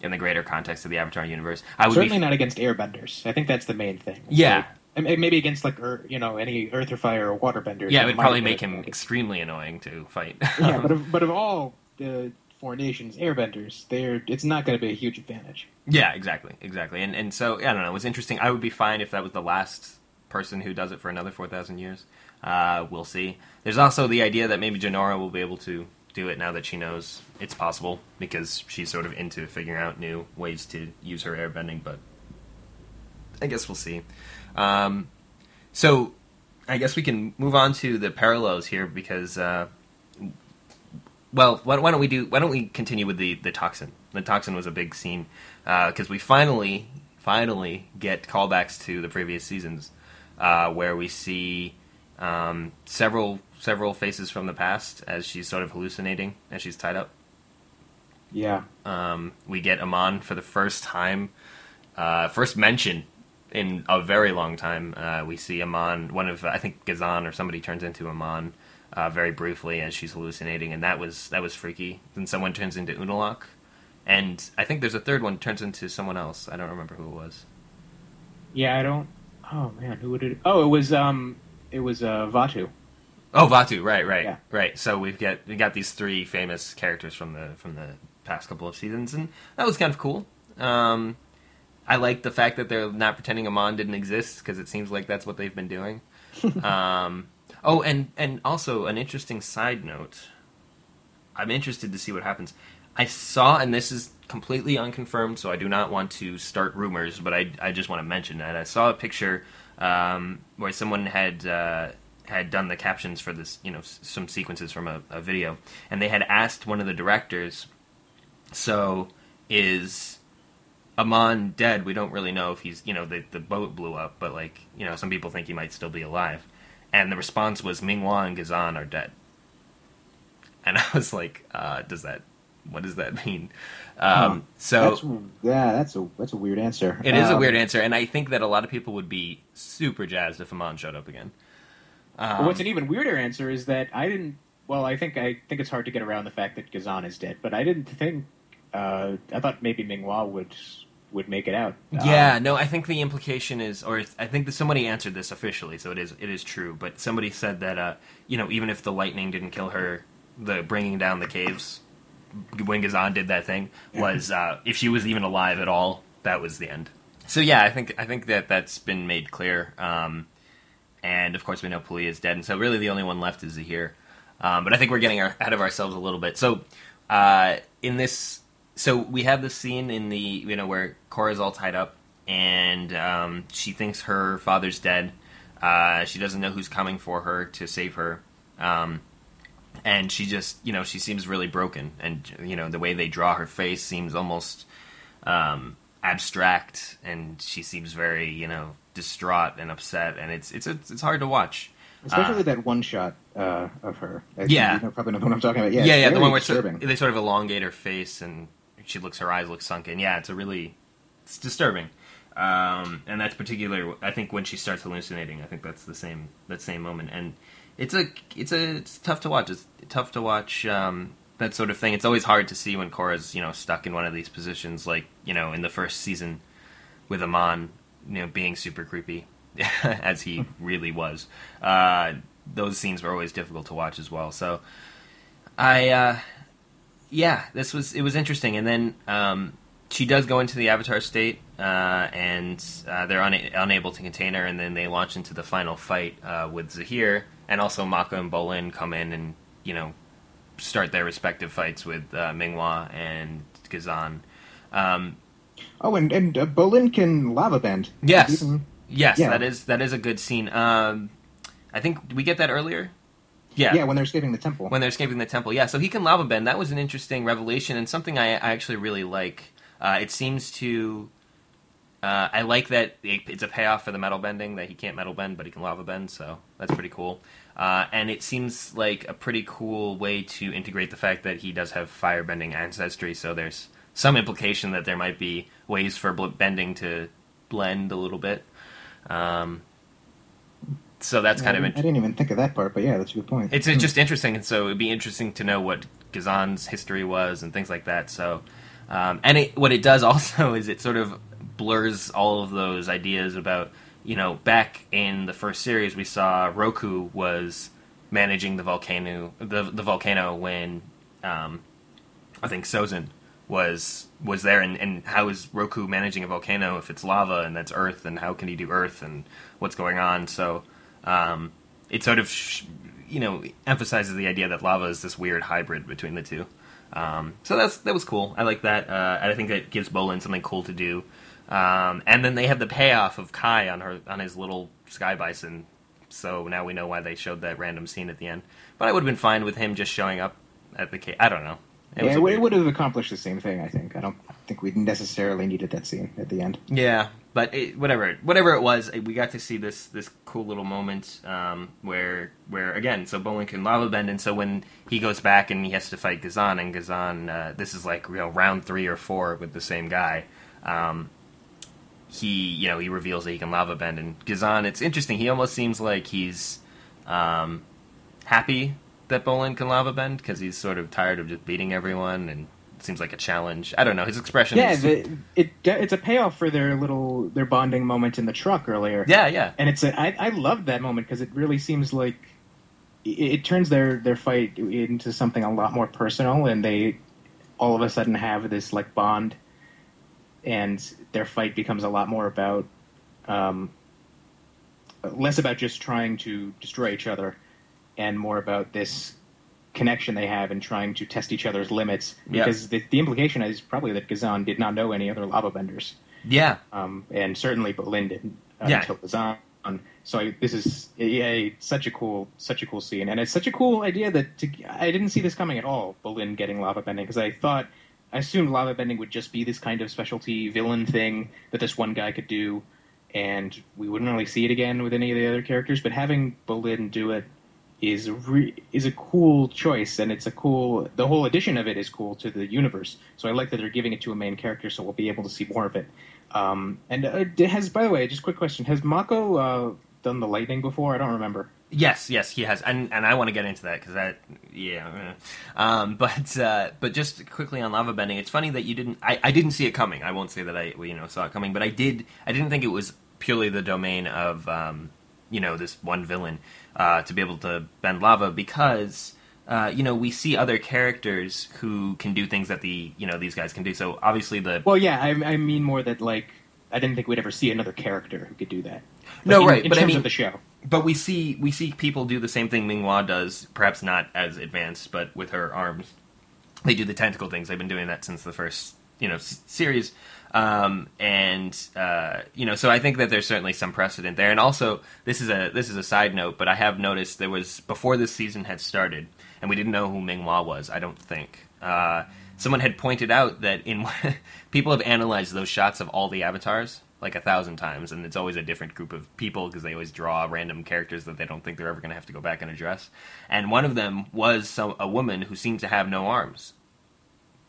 in the greater context of the Avatar universe, I would certainly f- not against airbenders. I think that's the main thing. yeah, maybe against like you know any earth or fire or waterbenders. Yeah, it would probably make him extremely annoying to fight. yeah, but [LAUGHS] of, but of all the four nations airbenders, they're it's not going to be a huge advantage. Yeah, exactly, exactly. And and so I don't know. It was interesting. I would be fine if that was the last person who does it for another four thousand years. Uh, we'll see. There's also the idea that maybe Jinora will be able to do it now that she knows it's possible because she's sort of into figuring out new ways to use her airbending. But I guess we'll see. Um, so I guess we can move on to the parallels here because uh, well, why, why, don't we do? Why don't we continue with the the toxin? The toxin was a big scene because uh, we finally finally get callbacks to the previous seasons uh, where we see um, several several faces from the past as she's sort of hallucinating as she's tied up. Yeah. Um, we get Amon for the first time, uh, first mention in a very long time. Uh, we see Amon, one of I think Ghazan or somebody turns into Amon uh, very briefly as she's hallucinating, and that was that was freaky. Then someone turns into Unalaq, and I think there's a third one turns into someone else. I don't remember who it was. Yeah, I don't. Oh man, who would it? Oh, it was um, it was uh, Vaatu. Oh, Vaatu, right, right, yeah. right. So we've got we got these three famous characters from the from the past couple of seasons, and that was kind of cool. Um, I like the fact that they're not pretending Amon didn't exist because it seems like that's what they've been doing. [LAUGHS] um, Oh, and and also an interesting side note. I'm interested to see what happens. I saw, and this is completely unconfirmed, so I do not want to start rumors, but I, I just want to mention that I saw a picture um, where someone had uh, had done the captions for this, you know, s- some sequences from a, a video, and they had asked one of the directors, "So is Amon dead? We don't really know if he's, you know, the the boat blew up, but like, you know, some people think he might still be alive." And the response was Minghua and Ghazan are dead. And [LAUGHS] I was like, uh, does that what does that mean? Um, so that's, yeah, that's a that's a weird answer. It is um, a weird answer, and I think that a lot of people would be super jazzed if Amon showed up again. Um, what's an even weirder answer is that I didn't. Well, I think I think it's hard to get around the fact that Ghazan is dead, but I didn't think uh, I thought maybe Minghua would would make it out. Yeah, Um, no, I think the implication is, or I think that somebody answered this officially, so it is it is true. But somebody said that uh, you know even if the lightning didn't kill her, the bringing down the caves when Ghazan did that thing was uh, if she was even alive at all, that was the end. So yeah, I think I think that that's been made clear. Um, and of course we know P'Li is dead, and so really the only one left is Zahir. Um, but I think we're getting our, ahead of ourselves a little bit. So uh, in this, so we have this scene in the you know where Korra's all tied up, and um, she thinks her father's dead. Uh, she doesn't know who's coming for her to save her. Um, and she just, you know, she seems really broken, and you know, the way they draw her face seems almost um, abstract, and she seems very, you know, distraught and upset, and it's it's it's, it's hard to watch. especially Uh, that one shot uh, of her. I Yeah. you know, probably know what I'm talking about. Yeah, yeah, yeah, the one where so, they sort of elongate her face, and she looks, her eyes look sunken. Yeah, it's a really, it's disturbing. Um, and that's particular. I think when she starts hallucinating, I think that's the same that same moment, and it's a it's a it's tough to watch. It's tough to watch um, that sort of thing. It's always hard to see when Korra's you know stuck in one of these positions, like you know in the first season with Amon, you know being super creepy [LAUGHS] as he [LAUGHS] really was. Uh, those scenes were always difficult to watch as well. So I. Uh, yeah, this was it was interesting, and then um, she does go into the Avatar state, uh, and uh, they're una- unable to contain her, and then they launch into the final fight uh, with Zahir, and also Mako and Bolin come in and you know start their respective fights with uh, Minghua and Ghazan. Um, Oh, and and uh, Bolin can lava bend. yes, Even- yes, Yeah. that is that is a good scene. Um, I think we get that earlier. Yeah, Yeah, when they're escaping the temple. when they're escaping the temple. Yeah, so he can lava bend. That was an interesting revelation and something I, I actually really like. Uh, it seems to. Uh, I like that it, it's a payoff for the metal bending that he can't metal bend, but he can lava bend. So that's pretty cool. Uh, and it seems like a pretty cool way to integrate the fact that he does have fire bending ancestry. So there's some implication that there might be ways for bending to blend a little bit. Um, so that's I kind of didn't- I didn't even think of that part, but yeah, that's a good point. it's uh, just interesting, and so it'd be interesting to know what Ghazan's history was and things like that. So, um, and it, what it does [LAUGHS] also is it sort of blurs all of those ideas about you know back in the first series we saw Roku was managing the volcano the the volcano when um, I think Sozin was was there and, and how is Roku managing a volcano if it's lava and that's earth and how can he do earth and what's going on so um, it sort of sh- you know emphasizes the idea that lava is this weird hybrid between the two. Um, so that's that was cool. I like that. Uh, I think that gives Bolin something cool to do. Um, and then they have the payoff of Kai on her on his little sky bison. So now we know why they showed that random scene at the end. But I would have been fine with him just showing up at the cave I don't know It yeah, it, would- weird- it would have accomplished the same thing. I think. I don't think we necessarily needed that scene at the end. Yeah, but it, whatever, whatever it was, we got to see this this cool little moment um, where where again, so Bolin can lava bend, and so when he goes back and he has to fight Ghazan, and Ghazan, uh, this is like you know round three or four with the same guy. Um, he you know he reveals that he can lava bend, and Ghazan, it's interesting. He almost seems like he's um, happy that Bolin can lava bend because he's sort of tired of just beating everyone and. Seems like a challenge. I don't know. His expression. Yeah, is, the, it it's a payoff for their little their bonding moment in the truck earlier. yeah, yeah. and it's a, I, I loved that moment because it really seems like it, it turns their their fight into something a lot more personal, and they all of a sudden have this like bond, and their fight becomes a lot more about um, less about just trying to destroy each other, and more about this connection they have and trying to test each other's limits. Yeah. Because the, the implication is probably that Ghazan did not know any other lava benders Yeah, um, and certainly Bolin didn't uh, Yeah. until Ghazan. So I, this is yeah, such a cool, such a cool scene, and it's such a cool idea that to, I didn't see this coming at all. Bolin getting lava bending because I thought I assumed lava bending would just be this kind of specialty villain thing that this one guy could do, and we wouldn't really see it again with any of the other characters. But having Bolin do it is re- is a cool choice, and it's a cool. The whole addition of it is cool to the universe. So I like that they're giving it to a main character, so we'll be able to see more of it. Um, and uh, it has, by the way, just quick question: Has Mako uh, done the lightning before? I don't remember. Yes, yes, he has, and and I want to get into that because that, yeah. Um, [LAUGHS] but uh, but just quickly on lava bending, it's funny that you didn't. I, I didn't see it coming. I won't say that I you know saw it coming, but I did. I didn't think it was purely the domain of um, you know this one villain uh, to be able to bend lava because. Uh, you know, we see other characters who can do things that the you know these guys can do. So obviously the Well, yeah, I, I mean more that like I didn't think we'd ever see another character who could do that. No, in, right, In but I terms mean- of the show, but we see we see people do the same thing Minghua does, perhaps not as advanced, but with her arms. They do the tentacle things. They've been doing that since the first you know s- series, um, and uh, you know so I think that there's certainly some precedent there. And also this is a this is a side note, but I have noticed there was before this season had started, and we didn't know who Minghua was. I don't think. Uh, someone had pointed out that in [LAUGHS] people have analyzed those shots of all the avatars like a thousand times, and it's always a different group of people because they always draw random characters that they don't think they're ever going to have to go back and address. And one of them was some a woman who seemed to have no arms,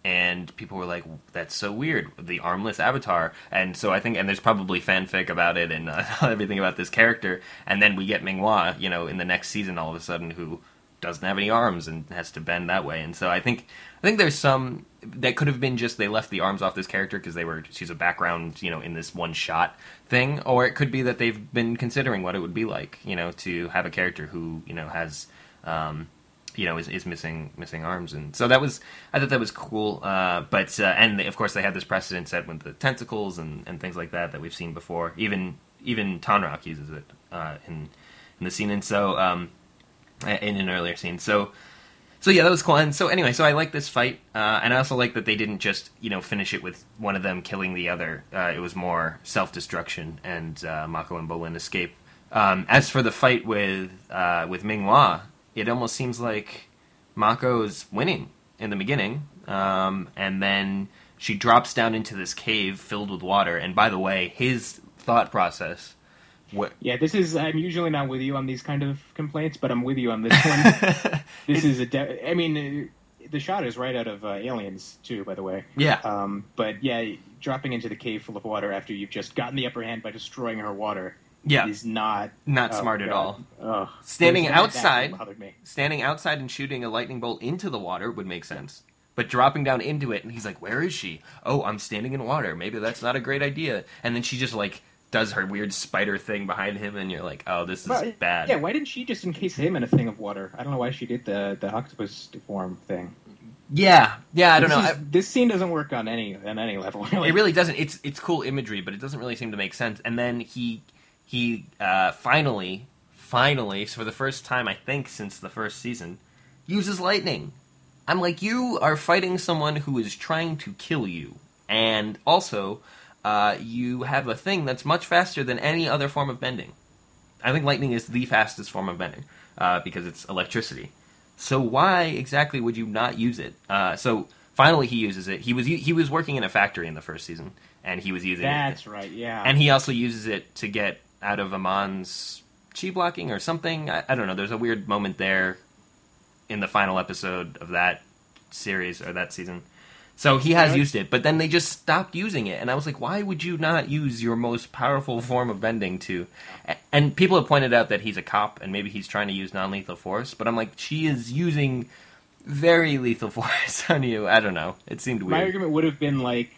and people were like, "That's so weird, the armless avatar." And so I think, and there's probably fanfic about it and uh, [LAUGHS] everything about this character. And then we get Minghua, you know, in the next season, all of a sudden, who doesn't have any arms and has to bend that way. And so I think I think there's some that could have been just they left the arms off this character because they were she's a background, you know, in this one shot thing, or it could be that they've been considering what it would be like, you know, to have a character who you know has. Um, you know, is, is missing missing arms, and so that was I thought that was cool. Uh, but uh, and of course they had this precedent set with the tentacles and, and things like that that we've seen before. Even even Tonraq uses it uh, in in the scene, and so um, in an earlier scene. So so yeah, that was cool. And so anyway, so I like this fight, uh, and I also like that they didn't just you know finish it with one of them killing the other. Uh, it was more self destruction, and uh, Mako and Bolin escape. Um, as for the fight with uh, with Minghua, it almost seems like Mako's winning in the beginning, um, and then she drops down into this cave filled with water. And by the way, his thought process. What, yeah, this is. I'm usually not with you on these kind of complaints, but I'm with you on this one. [LAUGHS] this is a. De- I mean, uh, the shot is right out of uh, Aliens too, by the way. yeah, Um, but yeah, dropping into the cave full of water after you've just gotten the upper hand by destroying her water yeah, is not not oh, smart at all. Ugh. Standing outside- me. standing outside and shooting a lightning bolt into the water would make sense. But dropping down into it, and he's like, "Where is she? Oh, I'm standing in water. Maybe that's not a great idea." And then she just like does her weird spider thing behind him, and you're like, "Oh, this is Well, bad." Yeah, why didn't she just encase him in a thing of water? I don't know why she did the the octopus deform thing. yeah, yeah. I don't This know. is- this scene doesn't work on any on any level. [LAUGHS] I, it really doesn't. It's it's cool imagery, but it doesn't really seem to make sense. And then he he uh, finally, finally, so for the first time I think since the first season, uses lightning. I'm like, you are fighting someone who is trying to kill you, and also, uh, you have a thing that's much faster than any other form of bending. I think lightning is the fastest form of bending uh, because it's electricity. So why exactly would you not use it? Uh, so finally, he uses it. He was he was working in a factory in the first season, and he was using it. That's right. Yeah. And he also uses it to get out of Amon's chi blocking or something. I, I don't know. There's a weird moment there in the final episode of that series or that season. So he has used it, but then they just stopped using it, and I was like, why would you not use your most powerful form of bending to? And people have pointed out that he's a cop, and maybe he's trying to use non-lethal force, but I'm like, she is using very lethal [LAUGHS] force on you. I don't know. It seemed weird. My argument would have been like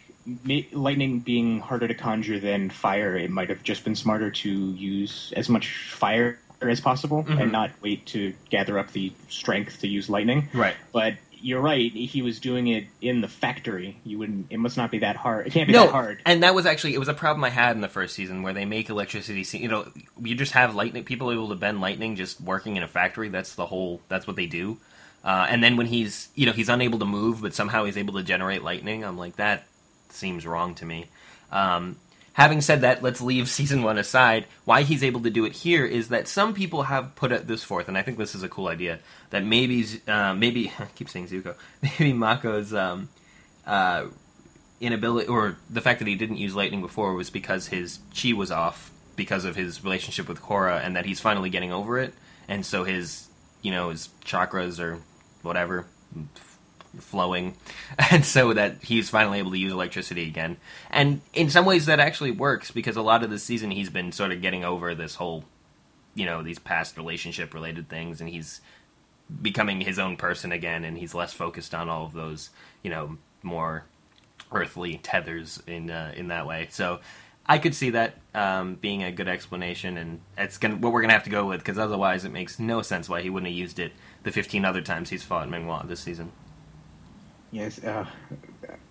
lightning being harder to conjure than fire. It might have just been smarter to use as much fire as possible Mhm. and not wait to gather up the strength to use lightning. Right. But you're right. He was doing it in the factory. You wouldn't. It must not be that hard. It can't be no, that hard. and that was actually it was a problem I had in the first season where they make electricity. se- You know, you just have lightning people able to bend lightning just working in a factory. That's the whole. That's what they do. Uh, and then when he's you know he's unable to move, but somehow he's able to generate lightning. I'm like that seems wrong to me. Um, having said that, let's leave [LAUGHS] season one aside. Why he's able to do it here is that some people have put this forth, and I think this is a cool idea. That maybe uh, maybe [LAUGHS] I keep saying Zuko, [LAUGHS] maybe Mako's. Um, uh, inability or the fact that he didn't use lightning before was because his chi was off because of his relationship with Korra and that he's finally getting over it and so his you know his chakras or whatever flowing [LAUGHS] and so that he's finally able to use electricity again and in some ways that actually works because a lot of this season he's been sort of getting over this whole you know these past relationship related things, and he's becoming his own person again, and he's less focused on all of those you know more earthly tethers in uh, in that way. So I could see that um, being a good explanation, and it's gonna, what we're gonna have to go with because otherwise it makes no sense why he wouldn't have used it the 15 other times he's fought Ming-Hua this season. Yes. Uh,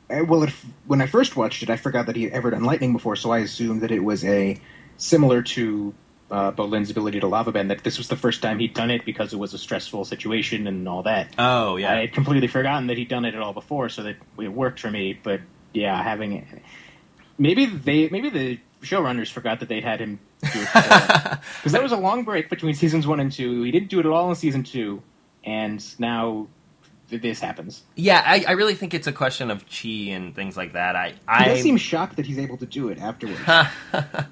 well, if, when I first watched it, I forgot that he had ever done lightning before, so I assumed that it was a similar to uh, Bolin's ability to lava bend. That this was the first time he'd done it because it was a stressful situation and all that. Oh yeah, I had completely forgotten that he'd done it at all before, so that it worked for me. But yeah, having it, maybe they maybe the showrunners forgot that they'd had him do it [LAUGHS] because there was a long break between seasons one and two. He didn't do it at all in season two, and now this happens. Yeah, I, I really think it's a question of chi and things like that. I I does seem shocked that he's able to do it afterwards. [LAUGHS]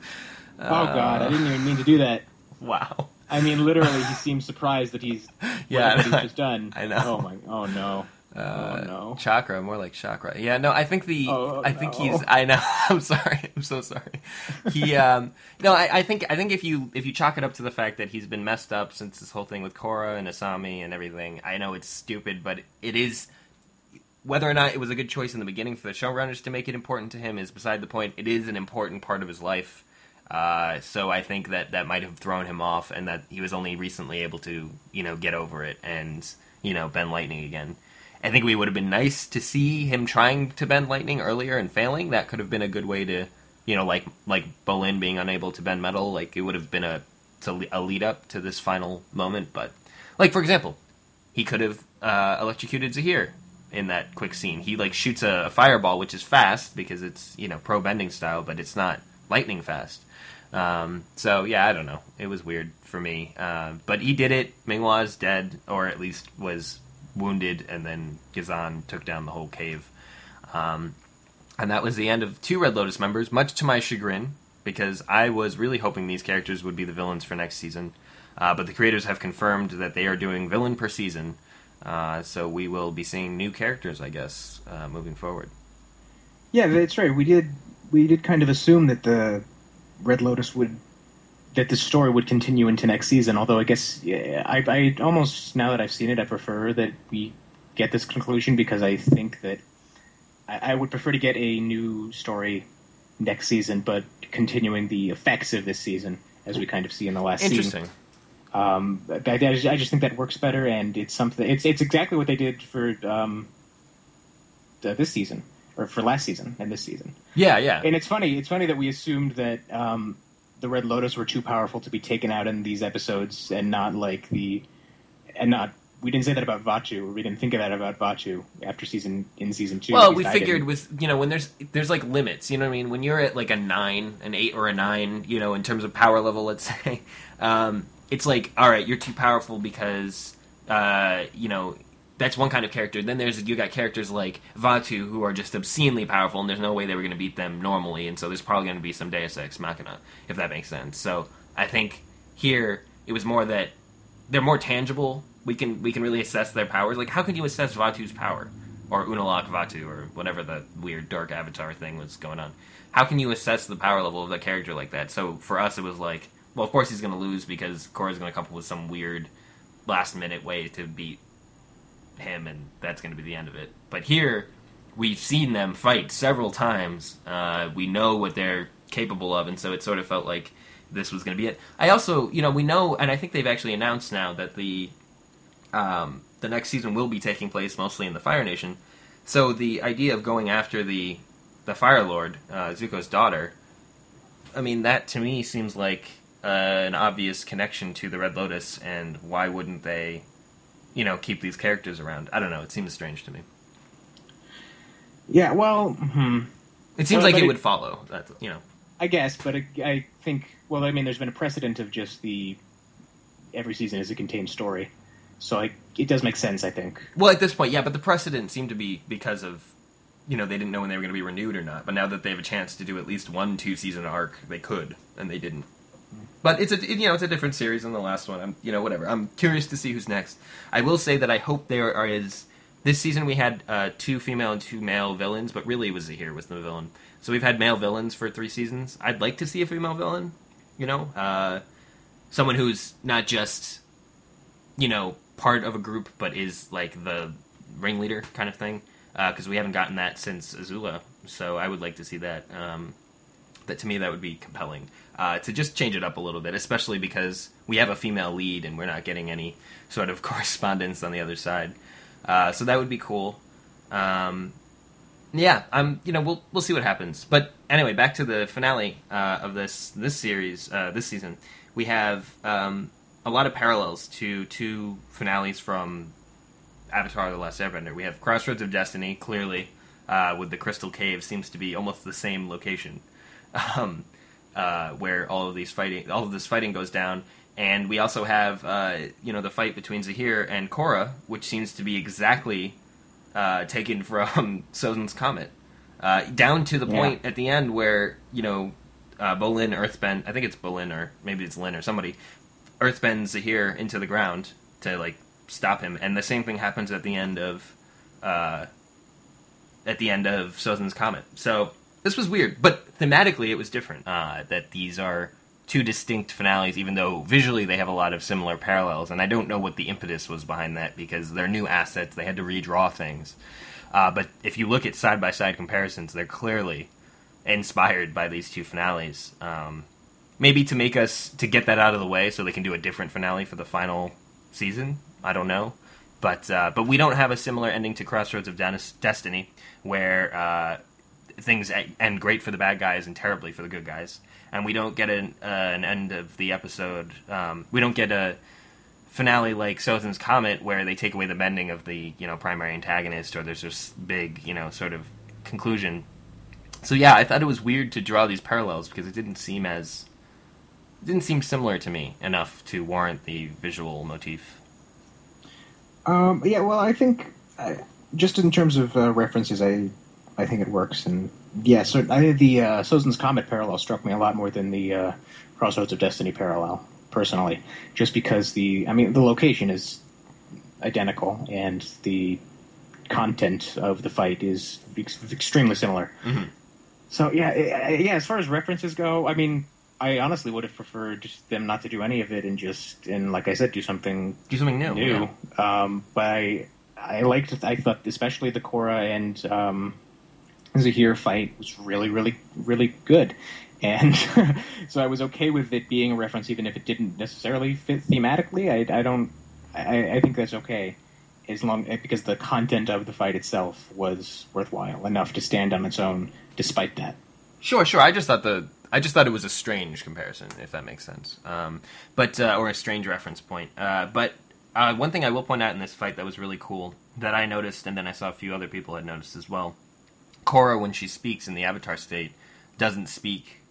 Oh, oh God, I didn't even mean to do that. wow. I mean, literally, he seems surprised that he's [LAUGHS] Yeah, what he's just done. I know. Oh my. Oh no. Uh, oh no. Chakra, more like chakra. Yeah, no, I think the Oh, I think no. he's I know. [LAUGHS] I'm sorry. I'm so sorry. He [LAUGHS] um no, I, I think I think if you if you chalk it up to the fact that he's been messed up since this whole thing with Korra and Asami and everything, I know it's stupid, but it is whether or not it was a good choice in the beginning for the showrunners to make it important to him is beside the point. It is an important part of his life. Uh, so I think that that might have thrown him off, and that he was only recently able to, you know, get over it and you know bend lightning again. I think we would have been nice to see him trying to bend lightning earlier and failing. That could have been a good way to, you know, like like Bolin being unable to bend metal. Like it would have been a to a lead up to this final moment. But like for example, he could have uh, electrocuted Zahir in that quick scene. He like shoots a, a fireball, which is fast because it's you know pro bending style, but it's not lightning fast. Um, so yeah, I don't know. It was weird for me, uh, but he did it. Ming-Hua is dead, or at least was wounded, and then Ghazan took down the whole cave. Um, and that was the end of two Red Lotus members, much to my chagrin, because I was really hoping these characters would be the villains for next season. Uh, but the creators have confirmed that they are doing villain per season, uh, so we will be seeing new characters, I guess, uh, moving forward. Yeah, that's right. We did. We did kind of assume that the Red Lotus would that the story would continue into next season. Although I guess yeah, I, I almost now that I've seen it, I prefer that we get this conclusion because I think that I, I would prefer to get a new story next season, but continuing the effects of this season, as we kind of see in the last scene. Interesting. Um, I, I just I just think that works better, and it's something. It's it's exactly what they did for um, the, this season, or for last season and this season. Yeah, yeah. And it's funny. It's funny that we assumed that um, the Red Lotus were too powerful to be taken out in these episodes, and not like the, and not. We didn't say that about Vaatu. We didn't think of that about Vaatu after season in season two. Well, we figured with you know when there's there's like limits. You know what I mean? When you're at like a nine, an eight, or a nine, you know, in terms of power level, let's [LAUGHS] say, um, it's like all right, you're too powerful because uh, you know that's one kind of character. Then there's you got characters like Vaatu who are just obscenely powerful, and there's no way they were going to beat them normally, and so there's probably going to be some Deus Ex Machina if that makes sense. So I think here it was more that they're more tangible. We can we can really assess their powers. Like how can you assess Vaatu's power or Unalaq Vatu or whatever the weird dark avatar thing was going on? How can you assess the power level of a character like that? So for us, it was like, well, of course he's going to lose because Korra's going to come up with some weird last minute way to beat him, and that's going to be the end of it. But here, we've seen them fight several times. Uh, we know what they're capable of, and so it sort of felt like this was going to be it. I also, you know, we know, and I think they've actually announced now that the um, the next season will be taking place mostly in the Fire Nation. So the idea of going after the the Fire Lord, uh, Zuko's daughter, I mean, that to me seems like uh, an obvious connection to the Red Lotus, and why wouldn't they, you know, keep these characters around? I don't know. It seems strange to me. Yeah, well, hmm. It seems Well, like it it- would follow. That's you know. I guess, but I, I think. Well, I mean, there's been a precedent of just the every season is a contained story, so I, it does make sense. I think. Well, at this point, yeah, but the precedent seemed to be because of, you know, they didn't know when they were going to be renewed or not. But now that they have a chance to do at least one two season arc, they could, and they didn't. But it's a it- you know it's a different series than the last one. I'm you know whatever. I'm curious to see who's next. I will say that I hope there are is this season we had uh, two female and two male villains, but really it was Zahir was the villain. So we've had male villains for three seasons. I'd like to see a female villain, you know. Uh, someone who's not just you know part of a group, but is like the ringleader kind of thing. Because we haven't gotten that since Azula, so I would like to see that. Um, that to me that would be compelling uh, to just change it up a little bit, especially because we have a female lead and we're not getting any sort of [LAUGHS] correspondence on the other side. Uh, so that would be cool. Um, yeah, I'm. You know, we'll we'll see what happens. But anyway, back to the finale uh, of this this series uh, this season. We have um, a lot of parallels to two finales from Avatar: The Last Airbender. We have Crossroads of Destiny, clearly, uh, with the Crystal Cave, seems to be almost the same location, um, uh, where all of these fighting, all of this fighting goes down. And we also have, uh, you know, the fight between Zahir and Korra, which seems to be exactly uh, taken from [LAUGHS] Sozin's Comet, uh, down to the Yeah. point at the end where you know uh, Bolin Earthbend. I think it's Bolin or maybe it's Lin or somebody Earthbends Zahir into the ground to like stop him, and the same thing happens at the end of uh, at the end of Sozin's Comet. So this was weird, but thematically it was different. Uh, that these are two distinct finales, even though visually they have a lot of similar parallels. And I don't know what the impetus was behind that because they're new assets; they had to redraw things. Uh, but if you look at side by side comparisons, they're clearly inspired by these two finales. Um, maybe to make us to get that out of the way, so they can do a different finale for the final season. I don't know, but uh, but we don't have a similar ending to Crossroads of Destiny, where uh, things end great for the bad guys and terribly for the good guys, and we don't get an uh, an end of the episode. Um, we don't get a finale like Sozin's Comet, where they take away the bending of the you know primary antagonist, or there's this big you know sort of conclusion. So yeah, I thought it was weird to draw these parallels because it didn't seem as didn't seem similar to me enough to warrant the visual motif. Um, yeah, well, I think uh, just in terms of uh, references, I I think it works, and yeah, so I think the uh, Sozin's Comet parallel struck me a lot more than the uh, Crossroads of Destiny parallel, personally, just because the I mean the location is identical and the content of the fight is ex- extremely similar. Mhm. So yeah, yeah. As far as references go, I mean, I honestly would have preferred them not to do any of it and just and like I said, do something Do something new. new. yeah. Um, but I, I liked. I thought, especially the Korra and um, Zahir fight was really, really, really good. And [LAUGHS] so I was okay with it being a reference, even if it didn't necessarily fit thematically. I, I don't. I, I think that's okay, as long because the content of the fight itself was worthwhile enough to stand on its own, despite that. Sure, sure. I just thought the I just thought it was a strange comparison, if that makes sense. Um, but uh, or a strange reference point. Uh, but uh, one thing I will point out in this fight that was really cool that I noticed, and then I saw a few other people had noticed as well. Korra, when she speaks in the Avatar state, doesn't speak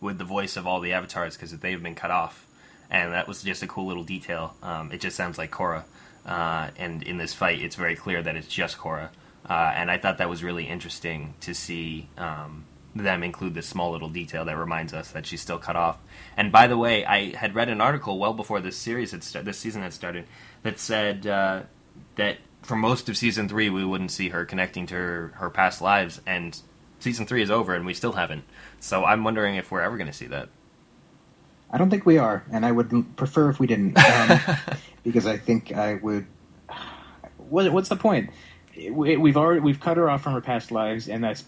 with the voice of all the avatars because they've been cut off, and that was just a cool little detail. Um, it just sounds like Korra, uh, and in this fight, it's very clear that it's just Korra, uh, and I thought that was really interesting to see um, them include this small little detail that reminds us that she's still cut off. And by the way, I had read an article well before this series had sta- this season had started that said uh, that for most of season three we wouldn't see her connecting to her, her past lives, and season three is over and we still haven't. So I'm wondering if we're ever going to see that. I don't think we are, and I would prefer if we didn't, um, [LAUGHS] because I think I would. [SIGHS] What, what's the point? We, we've already we've cut her off from her past lives, and that's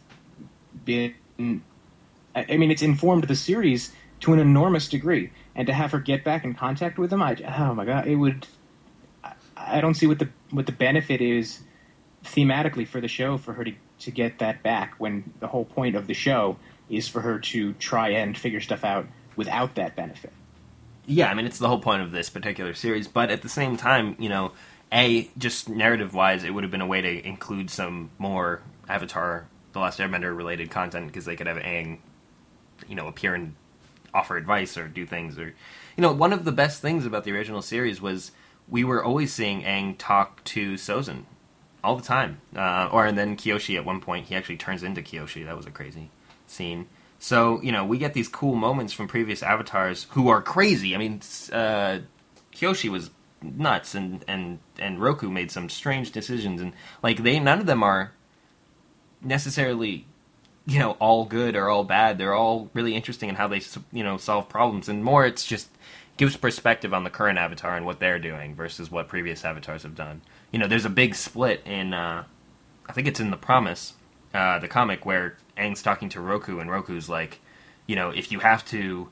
been. I mean, it's informed the series to an enormous degree, and to have her get back in contact with them, I oh my god, it would. I, I don't see what the what the benefit is thematically for the show for her to to get that back when the whole point of the show is for her to try and figure stuff out without that benefit. Yeah, I mean it's the whole point of this particular series, but at the same time, you know, a just narrative wise, it would have been a way to include some more Avatar: The Last Airbender related content because they could have Aang, you know, appear and offer advice or do things, or you know, one of the best things about the original series was we were always seeing Aang talk to Sozin all the time, uh, or and then Kyoshi at one point he actually turns into Kyoshi. That was a crazy scene. So you know we get these cool moments from previous avatars who are crazy. I mean, uh, Kyoshi was nuts, and and and Roku made some strange decisions, and like they none of them are necessarily you know all good or all bad. They're all really interesting in how they you know solve problems, and more it's just gives perspective on the current Avatar and what they're doing versus what previous Avatars have done. You know, there's a big split in uh, I think it's in the Promise, uh, the comic where Aang's talking to Roku and Roku's like, you know, if you have to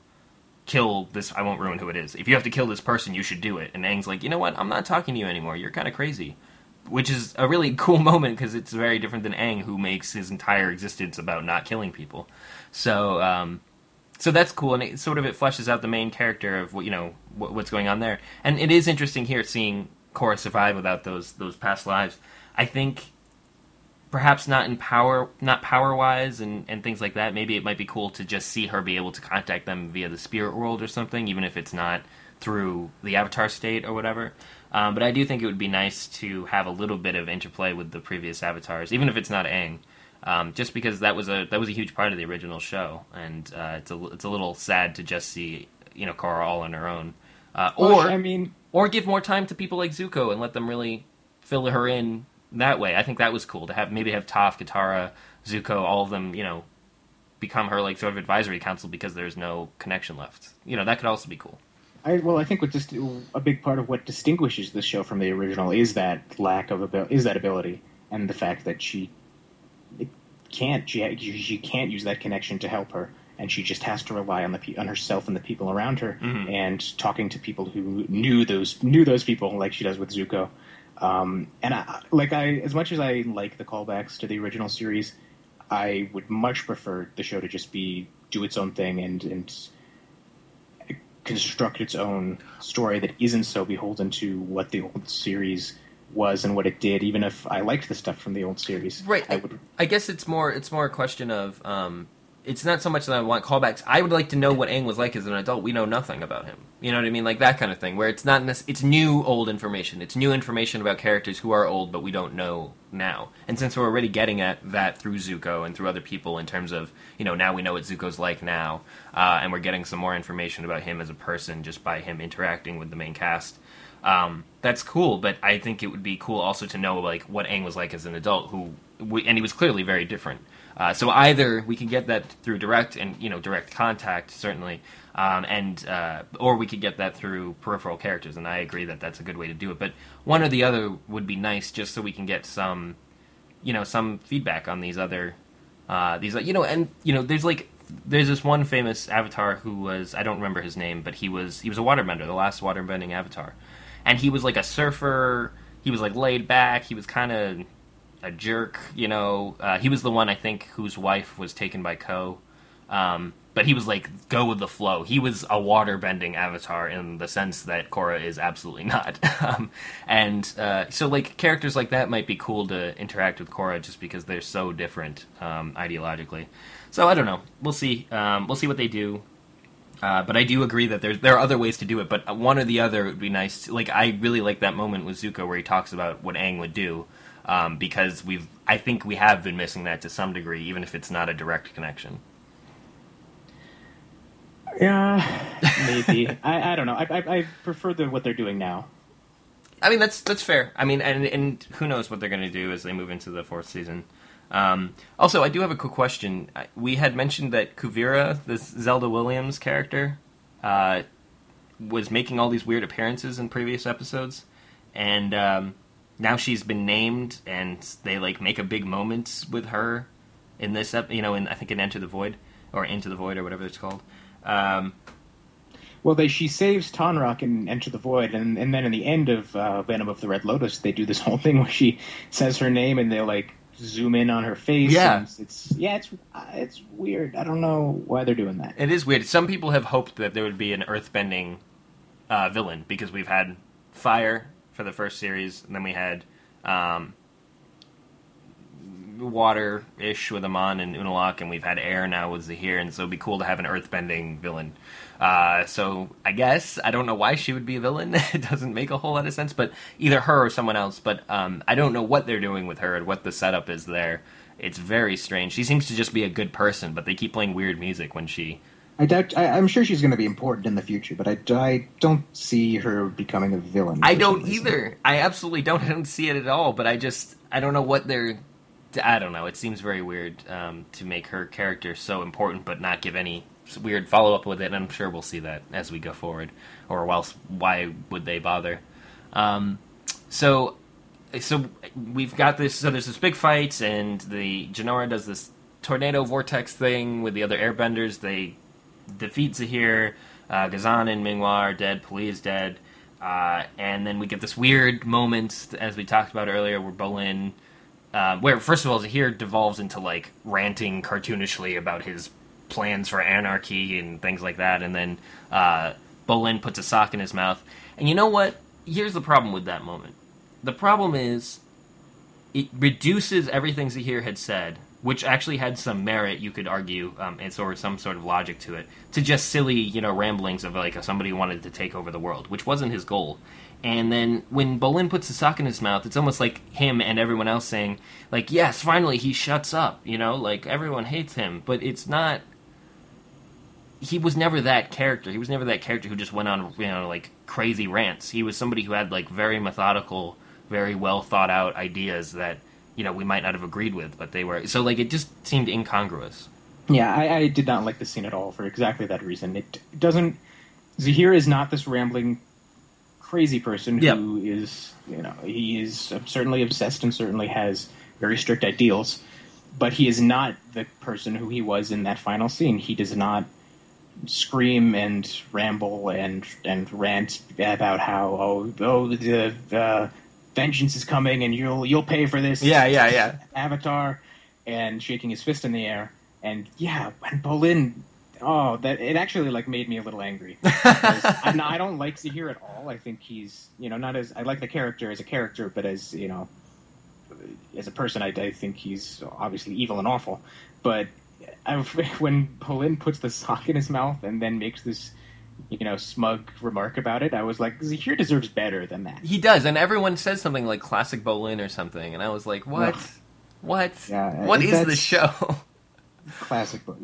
kill this I won't ruin who it is. If you have to kill this person, you should do it. And Aang's like, "You know what? I'm not talking to you anymore. You're kind of crazy." Which is a really [LAUGHS] cool moment because it's very different than Aang who makes his entire existence about not killing people. So um, so that's cool and it sort of it fleshes out the main character of what you know what, what's going on there. And it is interesting here seeing Korra survive without those those past lives. I think perhaps not in power not power wise and, and things like that maybe it might be cool to just see her be able to contact them via the spirit world or something even if it's not through the avatar state or whatever um, but i do think it would be nice to have a little bit of interplay with the previous avatars even if it's not Aang. Um, just because that was a that was a huge part of the original show and uh, it's a it's a little sad to just see you know Korra all on her own uh, or I mean, or give more time to people like Zuko and let them really fill her in that way. I think that was cool to have maybe have Toph, Katara, Zuko, all of them, you know, become her like sort of advisory council because there's no connection left. You know, that could also be cool. I, well, I think what just a big part of what distinguishes this show from the original is that lack of ability, is that ability, and the fact that she can't she she can't use that connection to help her, and she just has to rely on the on herself and the people around her, Mhm. and talking to people who knew those knew those people like she does with Zuko. Um, and I, like I, as much as I like the callbacks to the original series, I would much prefer the show to just be do its own thing and and construct its own story that isn't so beholden to what the old series was and what it did. Even if I liked the stuff from the old series, Right. I would. I guess it's more it's more a question of um, it's not so much that I want callbacks. I would like to know what Aang was like as an adult. We know nothing about him. You know what I mean? Like that kind of thing, where it's not nec- it's new old information. It's new information about characters who are old, but we don't know now. And since we're already getting at that through Zuko and through other people, in terms of you know now we know what Zuko's like now, uh, and we're getting some more information about him as a person just by him interacting with the main cast. Um, that's cool, but I think it would be cool also to know like what Aang was like as an adult, who and he was clearly very different. Uh, so either we can get that through direct and you know direct contact certainly, um, and uh, or we could get that through peripheral characters, and I agree that that's a good way to do it. But one or the other would be nice, just so we can get some, you know, some feedback on these other, uh, these you know, and you know, there's like there's this one famous avatar who was I don't remember his name, but he was he was a waterbender, the last waterbending avatar, and he was like a surfer. He was like laid back. He was kind of a jerk, you know. Uh, he was the one I think whose wife was taken by Koh, um, but he was like go with the flow. He was a water bending avatar in the sense that Korra is absolutely not. [LAUGHS] um, and uh, so like characters like that might be cool to interact with Korra just because they're so different um, ideologically. So I don't know. We'll see. Um, we'll see what they do. Uh, but I do agree that there's there are other ways to do it. But one or the other would be nice. To, like I really like that moment with Zuko where he talks about what Aang would do, um, because we've I think we have been missing that to some degree, even if it's not a direct connection. Yeah, maybe. [LAUGHS] I, I don't know. I, I, I prefer the, what they're doing now. I mean that's that's fair. I mean, and and who knows what they're going to do as they move into the fourth season. Um, also, I do have a quick question. We had mentioned that Kuvira, this Zelda Williams character, uh, was making all these weird appearances in previous episodes, and um, now she's been named, and they like make a big moment with her in this, ep- you know, in I think in Enter the Void or Into the Void or whatever it's called. Um, Well, they she saves Tonraq and Enter the Void, and, and then in the end of uh, Venom of the Red Lotus, they do this whole thing where she says her name and they like zoom in on her face. Yeah. it's, it's yeah, it's uh, it's weird. I don't know why they're doing that. It is weird. Some people have hoped that there would be an earthbending uh, villain because we've had fire for the first series, and then we had um, water ish with Amon and Unalaq, and we've had air now with Zahir, and so it'd be cool to have an earthbending villain. Uh, so I guess I don't know why she would be a villain. [LAUGHS] it doesn't make a whole lot of sense, but either her or someone else. But um, I don't know what they're doing with her and what the setup is there. It's very strange. She seems to just be a good person, but they keep playing weird music when she I doubt. I, I'm sure she's going to be important in the future, but I, I don't see her becoming a villain. I don't either. I absolutely don't. [LAUGHS] I don't see it at all. But I just I don't know what they're I don't know. It seems very weird um, to make her character so important, but not give any weird follow up with it. And I'm sure we'll see that as we go forward. Or else, why would they bother? Um, so, so we've got this. So there's this big fight, and the Jinora does this tornado vortex thing with the other airbenders. They defeat Zahir. Uh, Ghazan and Ming-Hua are dead. P'Li is dead. Uh, and then we get this weird moment, as we talked about earlier, where Bolin, uh, where first of all Zahir devolves into like ranting cartoonishly about his plans for anarchy and things like that, and then uh, Bolin puts a sock in his mouth. And you know what? Here's the problem with that moment. The problem is it reduces everything Zahir had said which actually had some merit, you could argue, um, and so of some sort of logic to it, to just silly, you know, ramblings of like somebody wanted to take over the world, which wasn't his goal. And then when Bolin puts the sock in his mouth, it's almost like him and everyone else saying, like, yes, finally he shuts up, you know, like everyone hates him, but it's not. He was never that character. He was never that character who just went on, you know, like crazy rants. He was somebody who had like very methodical, very well thought out ideas that you know we might not have agreed with, but they were so like it just seemed incongruous. Yeah, I, I did not like the scene at all for exactly that reason. It doesn't. Zahir is not this rambling, crazy person Yep. who is, you know, he is certainly obsessed and certainly has very strict ideals, but he is not the person who he was in that final scene. He does not scream and ramble and and rant about how oh oh the uh, vengeance is coming and you'll you'll pay for this Yeah, yeah, yeah. avatar. And shaking his fist in the air. And yeah when Bolin oh that it actually like made me a little angry. [LAUGHS] I'm not, I don't like Zahir at all. I think he's you know not as I like the character as a character but as you know as a person I, I think he's obviously evil and awful. But [LAUGHS] when Bolin puts the sock in his mouth and then makes this you know smug remark about it I was like Zahir deserves better than that He does, and everyone says something like "classic Bolin" or something, and I was like, "What? What? Yeah, what [LAUGHS] uh, this show?" classic book.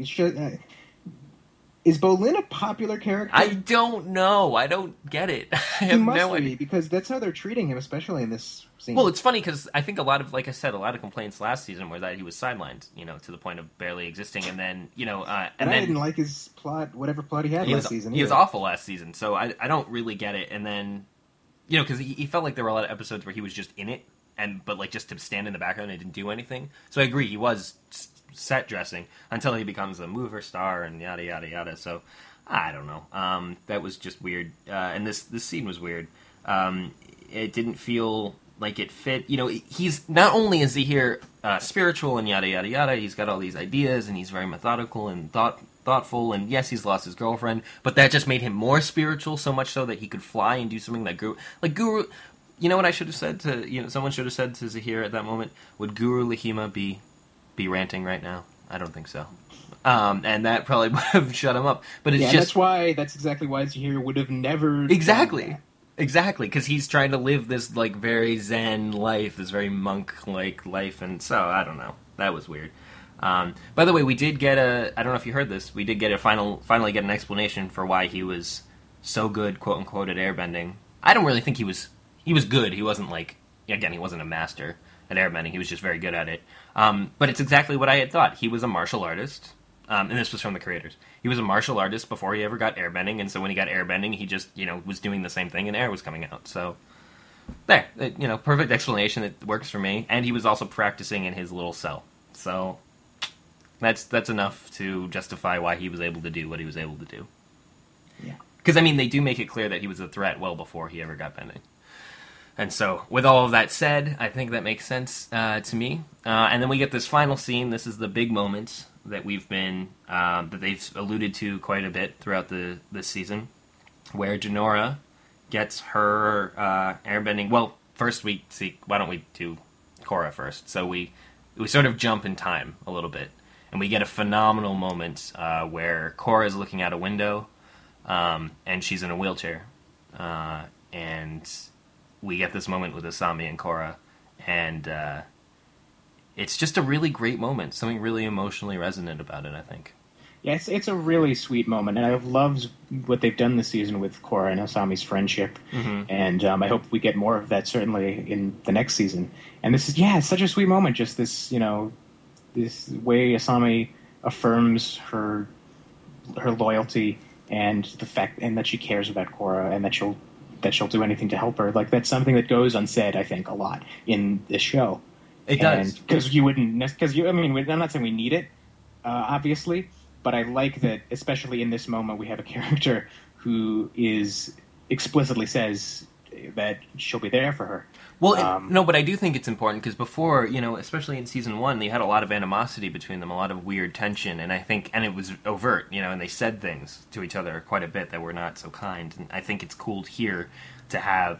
Is Bolin a popular character? I don't know. I don't get it. [LAUGHS] I he have must no be idea. because that's how they're treating him, especially in this scene. Well, it's funny because I think a lot of, like I said, a lot of complaints last season were that he was sidelined, you know, to the point of barely existing, and then, you know, uh, and and I then didn't like his plot, whatever plot he had he last was, season. he was awful last season, so I, I don't really get it. And then, you know, because he, he felt like there were a lot of episodes where he was just in it, and but like just to stand in the background and didn't do anything. So I agree, he was set dressing until he becomes a mover star and yada yada yada. So I don't know. Um, that was just weird, uh, and this this scene was weird. Um, it didn't feel like it fit. You know, he's not only is he here uh, spiritual and yada yada yada. He's got all these ideas and he's very methodical and thought thoughtful. And yes, he's lost his girlfriend, but that just made him more spiritual. So much so that he could fly and do something that Guru, like Guru. You know what I should have said to you know someone should have said to Zahir at that moment. Would Guru Laghima be be ranting right now? I don't think so. Um, and that probably [LAUGHS] would have shut him up. But it's yeah, just that's why. That's exactly why Zahir would have never Exactly. Exactly, because he's trying to live this like very zen life, this very monk-like life, and so I don't know. That was weird. Um, by the way, we did get a. I don't know if you heard this. We did get a final, finally get an explanation for why he was so good, quote unquote, at airbending. I don't really think he was. He was good. He wasn't like again. He wasn't a master at airbending. He was just very good at it. Um, but it's exactly what I had thought. He was a martial artist, um, and this was from the creators. He was a martial artist before he ever got airbending, and so when he got airbending, he just you know was doing the same thing, and air was coming out. So there, uh, you know, perfect explanation. It works for me. And he was also practicing in his little cell. So that's that's enough to justify why he was able to do what he was able to do. Yeah. Because I mean, they do make it clear that he was a threat well before he ever got bending. And so, with all of that said, I think that makes sense uh, to me. Uh, and then we get this final scene. This is the big moment that we've been um, that they've alluded to quite a bit throughout the this season, where Jinora gets her uh, airbending. Well, first we see. Why don't we do Korra first? So we we sort of jump in time a little bit, and we get a phenomenal moment uh, where Korra is looking out a window, um, and she's in a wheelchair, uh, and we get this moment with Asami and Korra, and uh, it's just a really great moment. Something really emotionally resonant about it. I think. Yeah, it's, a really sweet moment, and I've loved what they've done this season with Korra and Asami's friendship, Mhm. and um, I hope we get more of that certainly in the next season. And this is yeah, it's such a sweet moment. Just this, you know, this way Asami affirms her her loyalty and the fact and that she cares about Korra and that she'll that she'll do anything to help her. Like that's something that goes unsaid, I think, a lot in this show. It does. because you wouldn't because you. I mean, I'm not saying we need it, uh, obviously, but I like that, especially in this moment, we have a [LAUGHS] character who is explicitly says that she'll be there for her. Well, it- Um, no, but I do think it's important because before, you know, especially in season one, they had a lot of animosity between them, a lot of weird tension, and I think, and it was overt, you know, and they said things to each other quite a bit that were not so kind. And I think it's cool here to have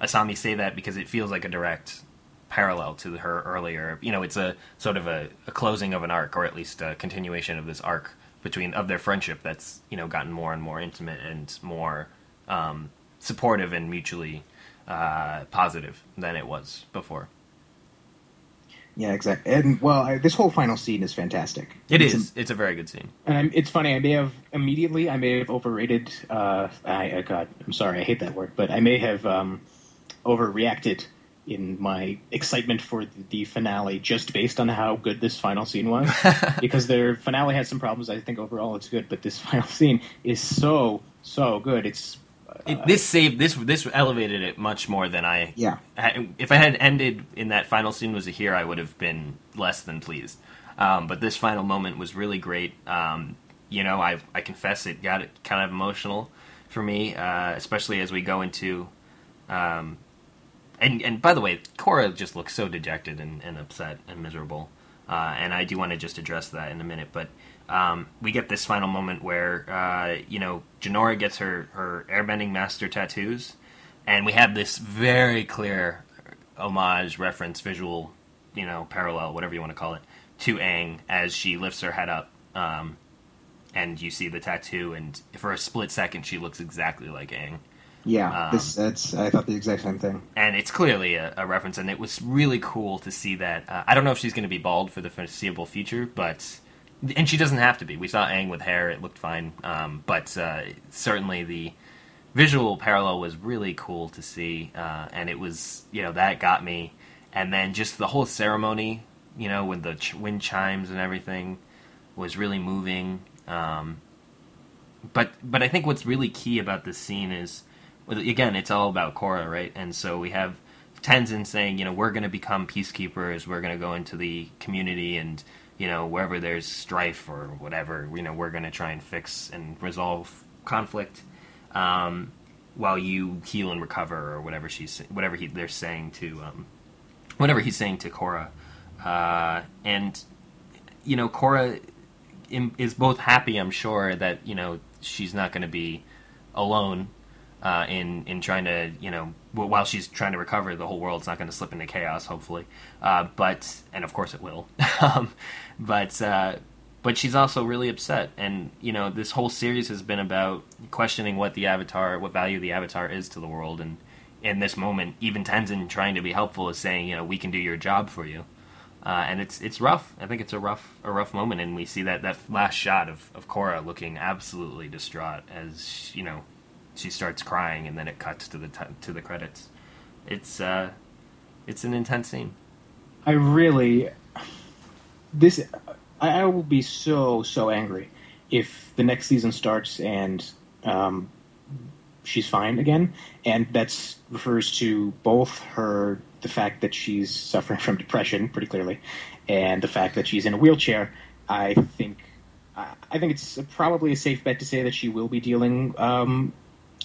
Asami say that because it feels like a direct parallel to her earlier. You know, it's a sort of a, a closing of an arc, or at least a continuation of this arc between of their friendship that's you know gotten more and more intimate and more um, supportive and mutually uh, positive than it was before. Yeah, exactly. And well, I, this whole final scene is fantastic. It It's is. It's a very good scene. And I'm, it's funny. I may have immediately. I may have overrated. Uh, I, I God, I'm sorry. I hate that word, but I may have um, overreacted in my excitement for the, the finale just based on how good this final scene was. [LAUGHS] because their finale had some problems. I think overall it's good, but this [LAUGHS] final scene is so so good. It's It, this saved this. This elevated it much more than I. yeah. If I had ended in that final scene was a here, I would have been less than pleased. Um, but this final moment was really great. Um, you know, I I confess it got it kind of emotional for me, uh, especially as we go into. Um, and and by the way, Korra just looks so dejected and, and upset and miserable. Uh, and I do want to just address that in a minute, but um, we get this final moment where uh, you know Jinora gets her her airbending master tattoos, and we have this very clear homage, reference, visual, you know, parallel, whatever you want to call it, to Aang as she lifts her head up, um, and you see the tattoo, and for a split second, she looks exactly like Aang Yeah, Um, this that's I thought the exact same thing. and it's clearly a, a reference, and it was really cool to see that. Uh, I don't know if she's going to be bald for the foreseeable future, but and she doesn't have to be. We saw Aang with hair; it looked fine. Um, but uh, certainly the visual parallel was really cool to see, uh, and it was you know that got me. And then just the whole ceremony, you know, with the ch- wind chimes and everything, was really moving. Um, but but I think what's really key about this scene is, again, it's all about Korra, right? And so we have Tenzin saying, you know, we're going to become peacekeepers. We're going to go into the community and you know wherever there's strife or whatever, you know, we're going to try and fix and resolve conflict. Um, while you heal and recover, or whatever she's whatever he, they're saying to um, whatever he's saying to Korra. uh, and you know Korra is both happy, I'm sure, that you know she's not going to be alone uh, in in trying to you know while she's trying to recover, the whole world's not going to slip into chaos, hopefully. Uh, but and of course it will. [LAUGHS] um, but uh, but she's also really upset, and you know this whole series has been about questioning what the avatar, what value the avatar is to the world, and in this moment, even Tenzin trying to be helpful is saying, you know, we can do your job for you. Uh, and it's it's rough. I think it's a rough a rough moment, and we see that that last shot of of Korra looking absolutely distraught as you know she starts crying, and then it cuts to the t- to the credits. It's uh, it's an intense scene. I really this I, I will be so so angry if the next season starts and um, she's fine again, and that's refers to both her the fact that she's suffering from depression pretty clearly, and the fact that she's in a wheelchair. I think I think it's probably a safe bet to say that she will be dealing um,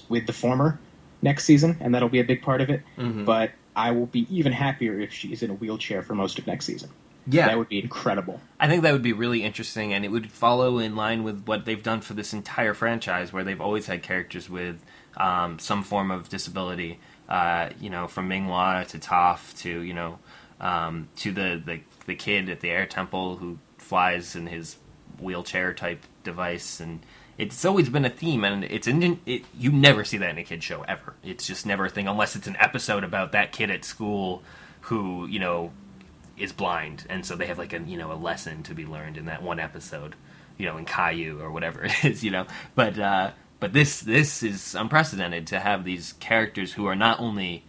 with the former next season, and that'll be a big part of it. Mhm. But I will be even happier if she's in a wheelchair for most of next season. Yeah, That would be incredible. I think that would be really interesting, and it would follow in line with what they've done for this entire franchise, where they've always had characters with um, some form of disability. Uh, you know, from Ming-Hua to Toph to you know um, to the, the the kid at the Air Temple who flies in his wheelchair type device, and it's always been a theme, and it's in, it, you never see that in a kid show ever. It's just never a thing unless it's an episode about that kid at school who you know is blind, and so they have like a you know a lesson to be learned in that one episode. you know, in Caillou or whatever [LAUGHS] it is, you know. But uh, but this this is unprecedented to have these characters who are not only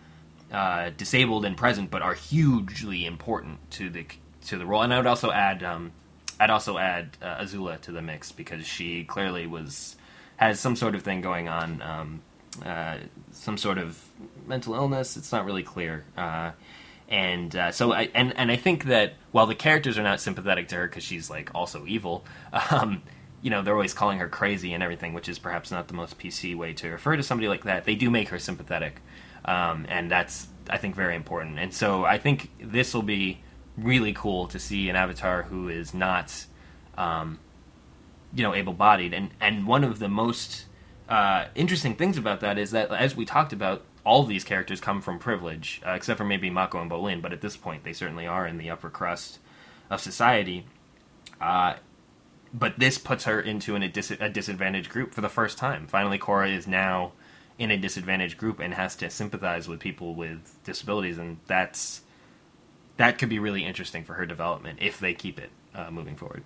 uh, disabled and present, but are hugely important to the to the role. And I would also add um, I'd also add uh, Azula to the mix because she clearly was has some sort of thing going on, um, uh, some sort of mental illness. It's not really clear. Uh, and uh, so I and and I think that while the characters are not sympathetic to her because she's like also evil, [LAUGHS] um, you know they're always calling her crazy and everything, which is perhaps not the most PC way to refer to somebody like that. They do make her sympathetic, um, and that's I think very important. And so I think this will be really cool to see an avatar who is not, um, you know, able-bodied. And and one of the most uh, interesting things about that is that as we talked about, all of these characters come from privilege, uh, except for maybe Mako and Bolin. But at this point, they certainly are in the upper crust of society. Uh, but this puts her into an, a, dis- a disadvantaged group for the first time. Finally, Korra is now in a disadvantaged group and has to sympathize with people with disabilities, and that's that could be really interesting for her development if they keep it uh, moving forward.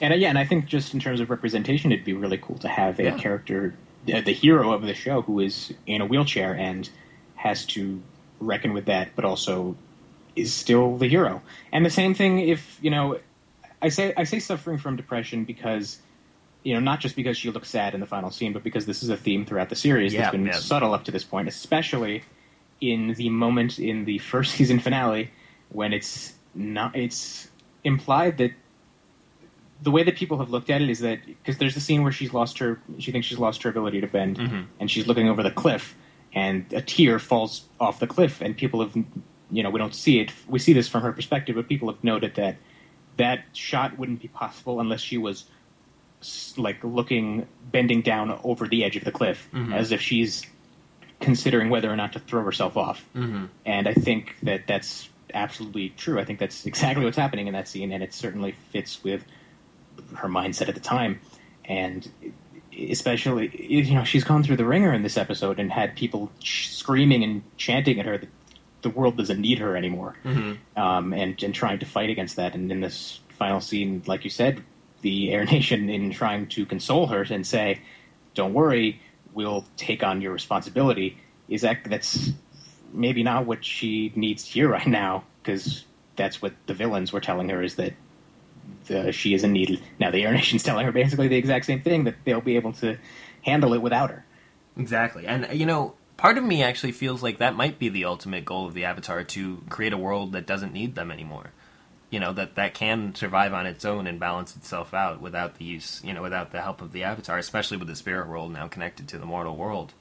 And uh, yeah, and I think just in terms of representation, it'd be really cool to have a Yeah. character, the hero of the show, who is in a wheelchair and has to reckon with that, but also is still the hero. And the same thing if you know, I say I say suffering from depression because you know not just because she looks sad in the final scene, but because this is a theme throughout the series Yeah, that's been subtle up to this point, especially in the moment in the [LAUGHS] first season finale when it's not it's implied that the way that people have looked at it is that because there's the scene where she's lost her she thinks she's lost her ability to bend Mhm. and she's looking over the cliff and a tear falls off the cliff and people have you know we don't see it we see this from her perspective but people have noted that that shot wouldn't be possible unless she was like looking bending down over the edge of the cliff Mhm. as if she's considering whether or not to throw herself off Mm-hmm. and I think that that's absolutely true. I think that's exactly what's happening in that scene, and it certainly fits with her mindset at the time. And especially, you know, she's gone through the ringer in this episode and had people ch- screaming and chanting at her that the world doesn't need her anymore, Mm-hmm. um, and and trying to fight against that. And in this final scene, like you said, the Air [LAUGHS] Nation, in trying to console her and say, "Don't worry, we'll take on your responsibility," is that that's maybe not what she needs to hear right now because that's what the villains were telling her is that the, she isn't needed. Now the Air Nation's [LAUGHS] telling her basically the exact same thing that they'll be able to handle it without her. Exactly. And, you know, part of me actually feels like that might be the ultimate goal of the Avatar to create a world that doesn't need them anymore. You know, that, that can survive on its own and balance itself out without the use, you know, without the help of the Avatar, especially with the spirit world now connected to the mortal world.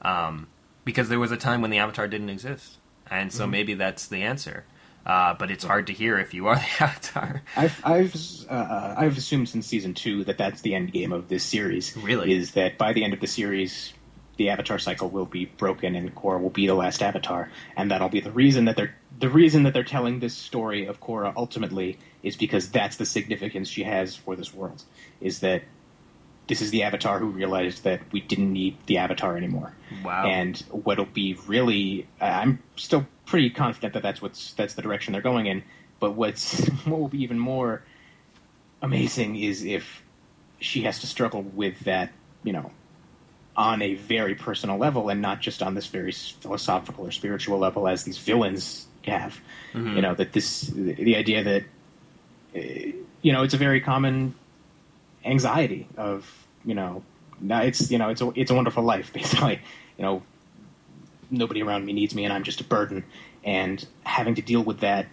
Um, because there was a time when the Avatar didn't exist. And so maybe that's the answer. Uh, but it's hard to hear if you are the [LAUGHS] Avatar. I've I've uh, I've assumed since season two that that's the end game of this series. Really? is that by the end of the series, the Avatar cycle will be broken and Korra will be the last Avatar, and that'll be the reason that they're the reason that they're telling this story of Korra ultimately is because that's the significance she has for this world. Is that this is the Avatar who realized that we didn't need the Avatar anymore. Wow. And what'll be really, I'm still pretty confident that that's what's that's the direction they're going in. But what's [LAUGHS] what will be even more amazing is if she has to struggle with that, you know, on a very personal level and not just on this very philosophical or spiritual level as these villains have. Mhm. You know that this the idea that uh, you know it's a very common anxiety of you know now it's you know it's a it's a wonderful life [LAUGHS] basically. You know nobody around me needs me and I'm just a burden. And having to deal with that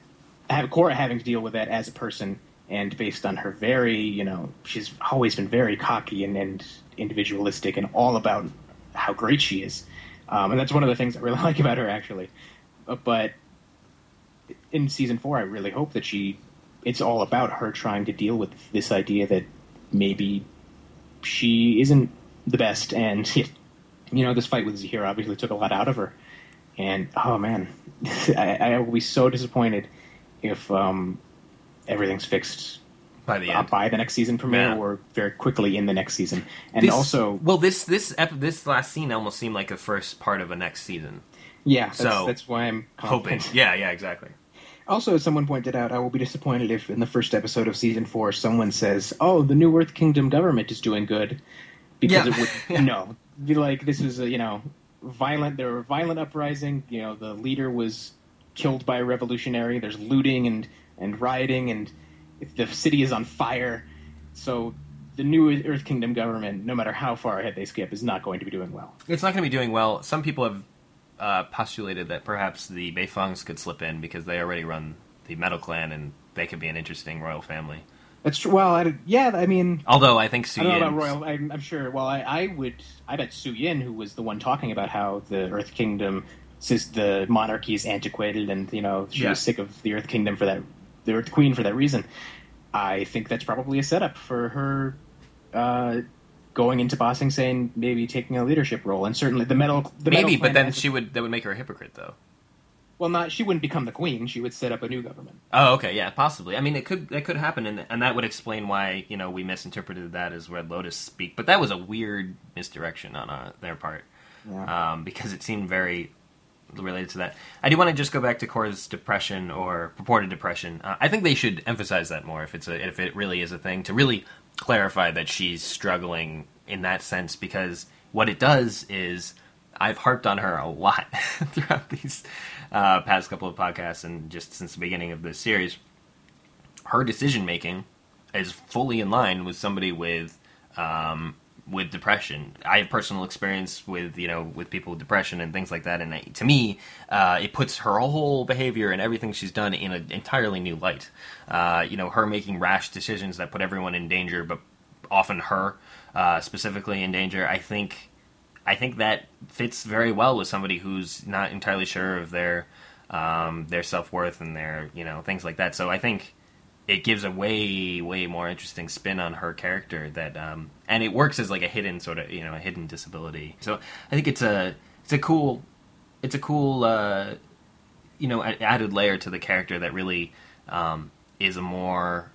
have Korra having to deal with that as a person and based on her very you know she's always been very cocky and, and individualistic and all about how great she is. Um, and that's one of the things I really [LAUGHS] like about her actually. Uh, but in season four I really hope that she it's all about her trying to deal with this idea that maybe she isn't the best and [LAUGHS] you know this fight with Zahir obviously took a lot out of her and oh man [LAUGHS] I, I will be so disappointed if um, everything's fixed by the uh, by the next season premiere Yeah. or very quickly in the next season and This- also well, this this ep- this last scene almost seemed like the first part of a next season. yeah that's, so, that's why I'm Hoping, yeah, yeah, exactly. Also, as someone pointed out, I will be disappointed if in the first episode of season four someone says, "Oh, the New Earth Kingdom government is doing good," because Yeah. it would [LAUGHS] Yeah. no, be like this is a you know violent. There were violent uprising. You know, the leader was killed by a revolutionary. There's looting and and rioting, and if the city is on fire. So the New Earth Kingdom government, no matter how far ahead they skip, is not going to be doing well. It's not going to be doing well. Some people have uh, postulated that perhaps the Beifongs could slip in because they already run the Metal Clan and they could be an interesting royal family. That's true. Well, I, yeah, I mean, Although I think Su I don't know Yin- about royal. I'm, I'm sure. Well, I, I would. I bet Suyin, who was the one talking about how the Earth Kingdom, since the monarchy is antiquated, and you know she Yeah. was sick of the Earth Kingdom for that, the Earth Queen for that reason. I think that's probably a setup for her uh, going into bossing, saying maybe taking a leadership role, and certainly the metal. The maybe, Metal but then she would that would make her a hypocrite though. well, not she wouldn't become the queen. She would set up a new government. Oh, okay, yeah, possibly. I mean, it could that could happen, and and that would explain why you know we misinterpreted that as Red Lotus speak. But that was a weird misdirection on uh, their part Yeah. um, because it seemed very related to that. I do want to just go back to Korra's depression or purported depression. Uh, I think they should emphasize that more if it's a if it really is a thing to really clarify that she's struggling in that sense because what it does is I've harped on her a lot [LAUGHS] throughout these uh, past couple of podcasts and just since the beginning of this series. Her decision making is fully in line with somebody with um, with depression. I have personal experience with you know with people with depression and things like that, and I, to me, uh, it puts her whole behavior and everything she's done in an entirely new light. Uh, you know, her making rash decisions that put everyone in danger, but often her uh, specifically in danger. I think I think that fits very well with somebody who's not entirely sure of their um, their self worth and their you know things like that. So I think it gives a way way more interesting spin on her character that um, and it works as like a hidden sort of you know a hidden disability. So I think it's a it's a cool it's a cool uh, you know added layer to the character that really um, is a more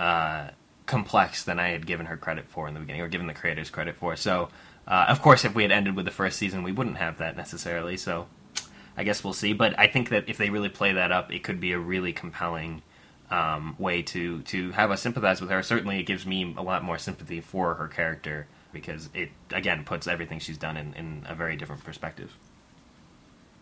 uh, complex than I had given her credit for in the beginning, or given the creators credit for. So, uh, of course, if we had ended with the first season, we wouldn't have that necessarily. So, I guess we'll see. But I think that if they really play that up, it could be a really compelling um, way to to have us sympathize with her. Certainly, it gives me a lot more sympathy for her character because it again puts everything she's done in, in a very different perspective.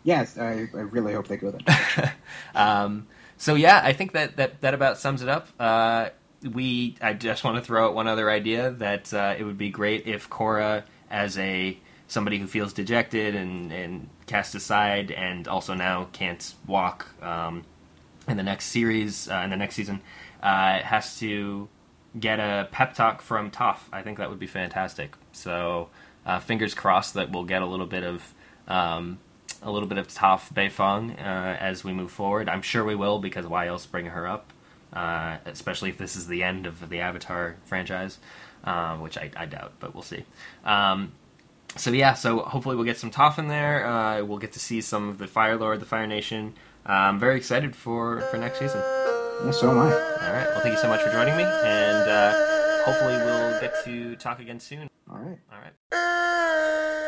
Yes, I, I really hope they go that. [LAUGHS] Um, so yeah, I think that, that, that about sums it up. Uh, we I just want to throw out one other idea that uh, it would be great if Korra, as a somebody who feels dejected and, and cast aside, and also now can't walk um, in the next series, uh, in the next season, uh, has to get a pep talk from Toph. I think that would be fantastic. So uh, fingers crossed that we'll get a little bit of um, a little bit of Toph Beifong uh, as we move forward. I'm sure we will because why else bring her up? Uh, especially if this is the end of the Avatar franchise, uh, which I, I doubt, but we'll see. Um, so yeah, so hopefully we'll get some Toph in there. Uh, we'll get to see some of the Fire Lord, the Fire Nation. I'm very excited for for next season. yeah, so am I. All right. Well, thank you so much for joining me, and uh, hopefully we'll get to talk again soon. All right. All right.